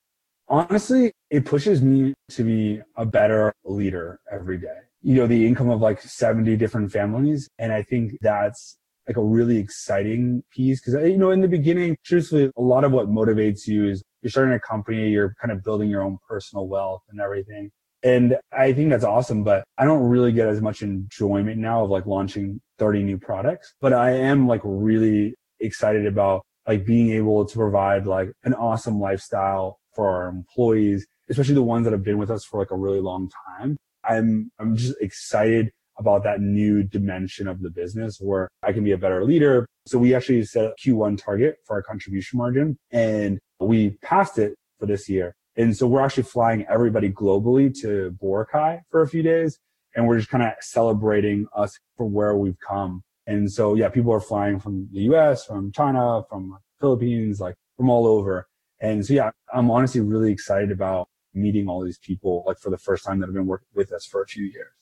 Honestly, it pushes me to be a better leader every day. You know, the income of like 70 different families. And I think that's like a really exciting piece. Cause you know, in the beginning, truthfully, a lot of what motivates you is you're starting a company, you're kind of building your own personal wealth and everything. And I think that's awesome, but I don't really get as much enjoyment now of like launching 30 new products, but I am like really excited about like being able to provide like an awesome lifestyle for our employees, especially the ones that have been with us for like a really long time. I'm, I'm just excited about that new dimension of the business where I can be a better leader. So we actually set a Q1 target for our contribution margin and we passed it for this year. And so we're actually flying everybody globally to Boracay for a few days. And we're just kind of celebrating us for where we've come. And so, yeah, people are flying from the US, from China, from Philippines, like from all over. And so, yeah, I'm honestly really excited about meeting all these people, like for the first time that have been working with us for a few years.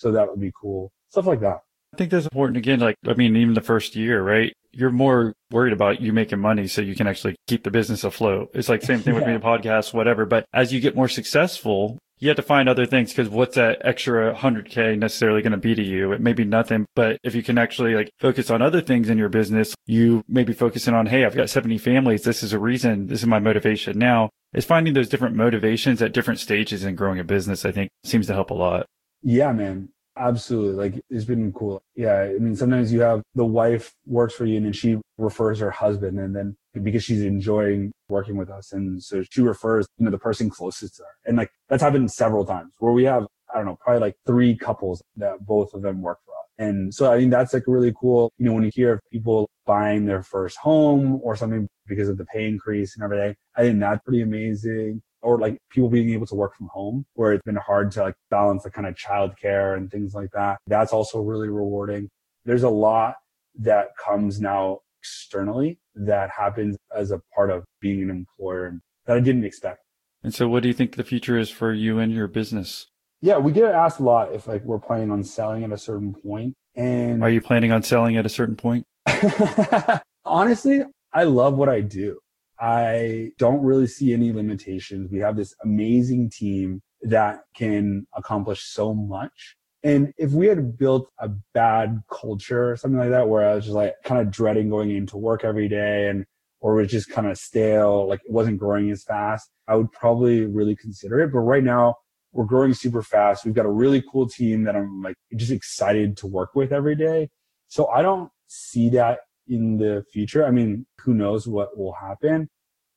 So that would be cool. Stuff like that. I think that's important. Again, like, I mean, even the first year, right? You're more worried about you making money so you can actually keep the business afloat. It's like same thing with yeah. me, podcast, whatever. But as you get more successful, you have to find other things because what's that extra 100k necessarily going to be to you? It may be nothing, but if you can actually like focus on other things in your business, you may be focusing on, Hey, I've got 70 families. This is a reason. This is my motivation now is finding those different motivations at different stages in growing a business. I think seems to help a lot. Yeah, man. Absolutely. Like it's been cool. Yeah. I mean, sometimes you have the wife works for you and then she refers her husband and then because she's enjoying working with us. And so she refers, you know, the person closest to her. And like that's happened several times where we have, I don't know, probably like three couples that both of them work for us. And so I think that's like really cool. You know, when you hear of people buying their first home or something because of the pay increase and everything, I think that's pretty amazing or like people being able to work from home where it's been hard to like balance the kind of childcare and things like that. That's also really rewarding. There's a lot that comes now externally that happens as a part of being an employer that I didn't expect. And so what do you think the future is for you and your business? Yeah, we get asked a lot if like we're planning on selling at a certain point. And are you planning on selling at a certain point? Honestly, I love what I do. I don't really see any limitations. We have this amazing team that can accomplish so much. And if we had built a bad culture or something like that, where I was just like kind of dreading going into work every day and, or was just kind of stale, like it wasn't growing as fast, I would probably really consider it. But right now we're growing super fast. We've got a really cool team that I'm like just excited to work with every day. So I don't see that in the future. I mean, who knows what will happen?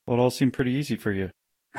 Well, it all seemed pretty easy for you.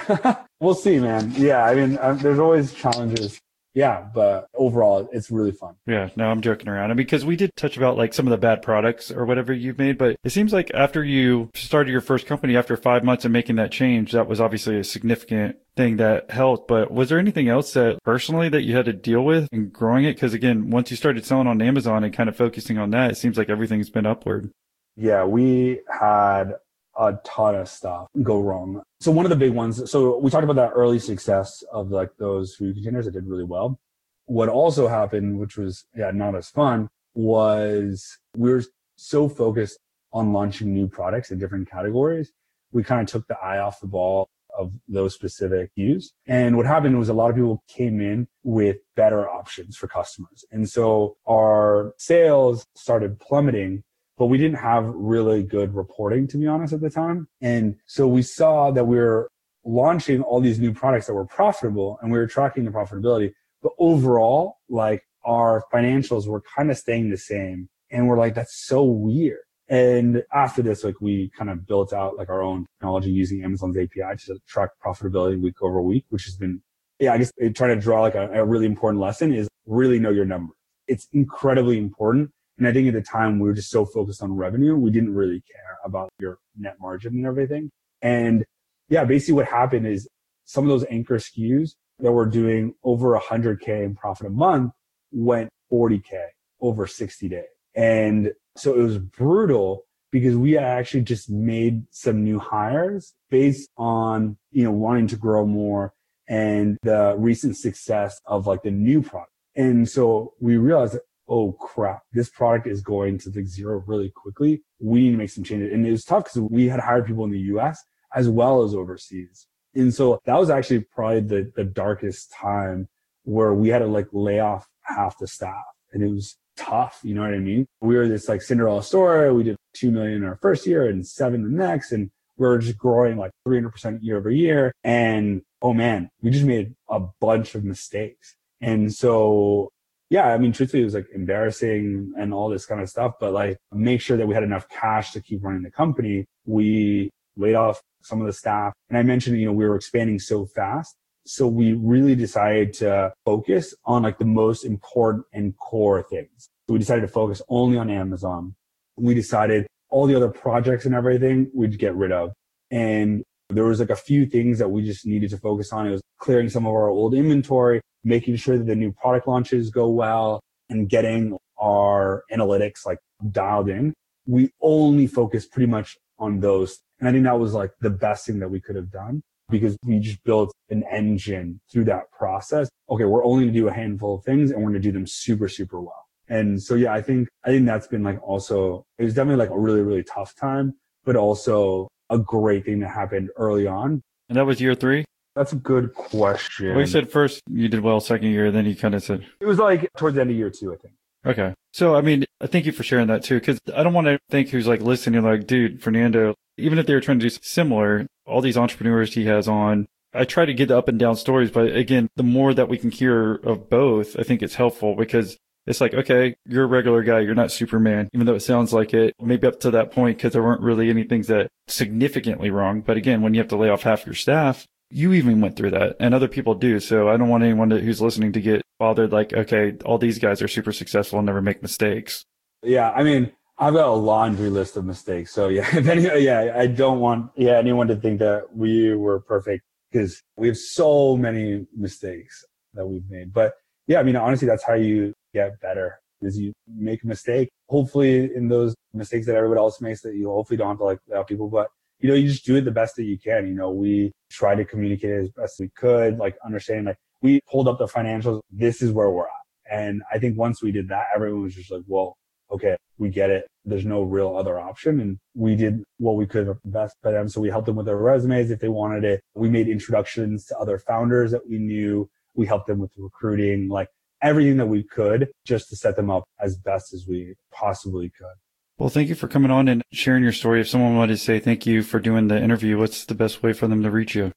we'll see, man. Yeah, I mean, um, there's always challenges. Yeah, but overall, it's really fun. Yeah, no, I'm joking around. I mean, because we did touch about like some of the bad products or whatever you've made, but it seems like after you started your first company, after five months of making that change, that was obviously a significant thing that helped. But was there anything else that personally that you had to deal with in growing it? Because again, once you started selling on Amazon and kind of focusing on that, it seems like everything's been upward. Yeah, we had a ton of stuff go wrong. So one of the big ones, so we talked about that early success of like those food containers that did really well. What also happened, which was yeah, not as fun, was we were so focused on launching new products in different categories. We kind of took the eye off the ball of those specific use. And what happened was a lot of people came in with better options for customers. And so our sales started plummeting but we didn't have really good reporting, to be honest, at the time. And so we saw that we were launching all these new products that were profitable and we were tracking the profitability. But overall, like our financials were kind of staying the same. And we're like, that's so weird. And after this, like we kind of built out like our own technology using Amazon's API to track profitability week over week, which has been, yeah, I guess trying to draw like a, a really important lesson is really know your numbers. It's incredibly important and I think at the time we were just so focused on revenue, we didn't really care about your net margin and everything. And yeah, basically what happened is some of those anchor SKUs that were doing over 100K in profit a month went 40K over 60 days. And so it was brutal because we actually just made some new hires based on, you know, wanting to grow more and the recent success of like the new product. And so we realized that oh crap, this product is going to like zero really quickly. We need to make some changes. And it was tough because we had hired people in the US as well as overseas. And so that was actually probably the, the darkest time where we had to like lay off half the staff and it was tough. You know what I mean? We were this like Cinderella story. We did 2 million in our first year and seven the next. And we are just growing like 300% year over year. And oh man, we just made a bunch of mistakes. And so yeah, I mean, truthfully, it was like embarrassing and all this kind of stuff, but like make sure that we had enough cash to keep running the company. We laid off some of the staff. And I mentioned, you know, we were expanding so fast. So we really decided to focus on like the most important and core things. So we decided to focus only on Amazon. We decided all the other projects and everything we'd get rid of. And there was like a few things that we just needed to focus on. It was clearing some of our old inventory, making sure that the new product launches go well and getting our analytics like dialed in. We only focused pretty much on those. And I think that was like the best thing that we could have done because we just built an engine through that process. Okay, we're only going to do a handful of things and we're going to do them super, super well. And so, yeah, I think, I think that's been like also, it was definitely like a really, really tough time, but also a great thing that happened early on. And that was year three? That's a good question. Well, you said first you did well, second year, then you kind of said. It was like towards the end of year two, I think. Okay. So, I mean, thank you for sharing that too, because I don't want to think who's like listening, like, dude, Fernando, even if they were trying to do similar, all these entrepreneurs he has on, I try to get the up and down stories, but again, the more that we can hear of both, I think it's helpful because it's like, okay, you're a regular guy. You're not Superman, even though it sounds like it. Maybe up to that point, because there weren't really any things that significantly wrong. But again, when you have to lay off half your staff, you even went through that and other people do. So I don't want anyone to, who's listening to get bothered like, okay, all these guys are super successful and never make mistakes. Yeah. I mean, I've got a laundry list of mistakes. So yeah, if any, yeah, I don't want, yeah, anyone to think that we were perfect because we have so many mistakes that we've made. But yeah, I mean, honestly, that's how you get better is you make a mistake. Hopefully in those mistakes that everybody else makes that you hopefully don't have to like people, but you know, you just do it the best that you can. You know, we try to communicate as best we could, like understanding like we pulled up the financials. This is where we're at. And I think once we did that, everyone was just like, well, okay, we get it. There's no real other option. And we did what we could best by them. So we helped them with their resumes if they wanted it. We made introductions to other founders that we knew. We helped them with recruiting. Like everything that we could just to set them up as best as we possibly could. Well, thank you for coming on and sharing your story. If someone wanted to say thank you for doing the interview, what's the best way for them to reach you?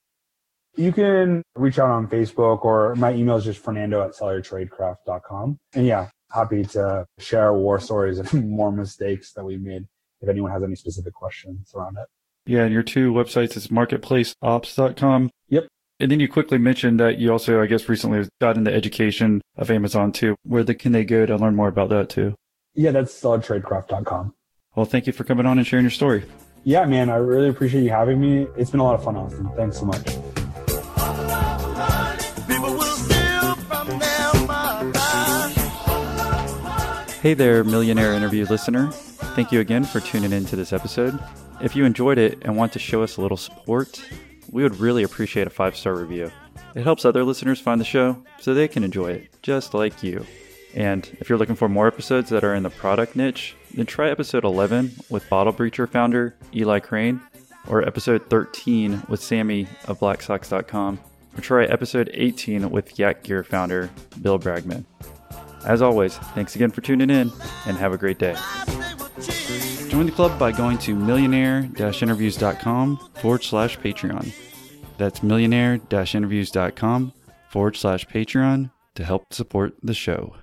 You can reach out on Facebook or my email is just fernando at sellertradecraft.com. And yeah, happy to share war stories and more mistakes that we've made if anyone has any specific questions around it. Yeah, and your two websites is marketplaceops.com. Yep. And then you quickly mentioned that you also, I guess, recently got into education of Amazon too. Where the, can they go to learn more about that too? Yeah, that's sellertradecraft.com. Well, thank you for coming on and sharing your story. Yeah, man, I really appreciate you having me. It's been a lot of fun, Austin. Thanks so much. Hey there, millionaire interview listener. Thank you again for tuning in to this episode. If you enjoyed it and want to show us a little support, we would really appreciate a five star review. It helps other listeners find the show so they can enjoy it, just like you. And if you're looking for more episodes that are in the product niche, then try episode 11 with Bottle Breacher founder Eli Crane, or episode 13 with Sammy of Blacksocks.com, or try episode 18 with Yak Gear founder Bill Bragman. As always, thanks again for tuning in and have a great day. Join the club by going to millionaire-interviews.com forward slash Patreon. That's millionaire-interviews.com forward slash Patreon to help support the show.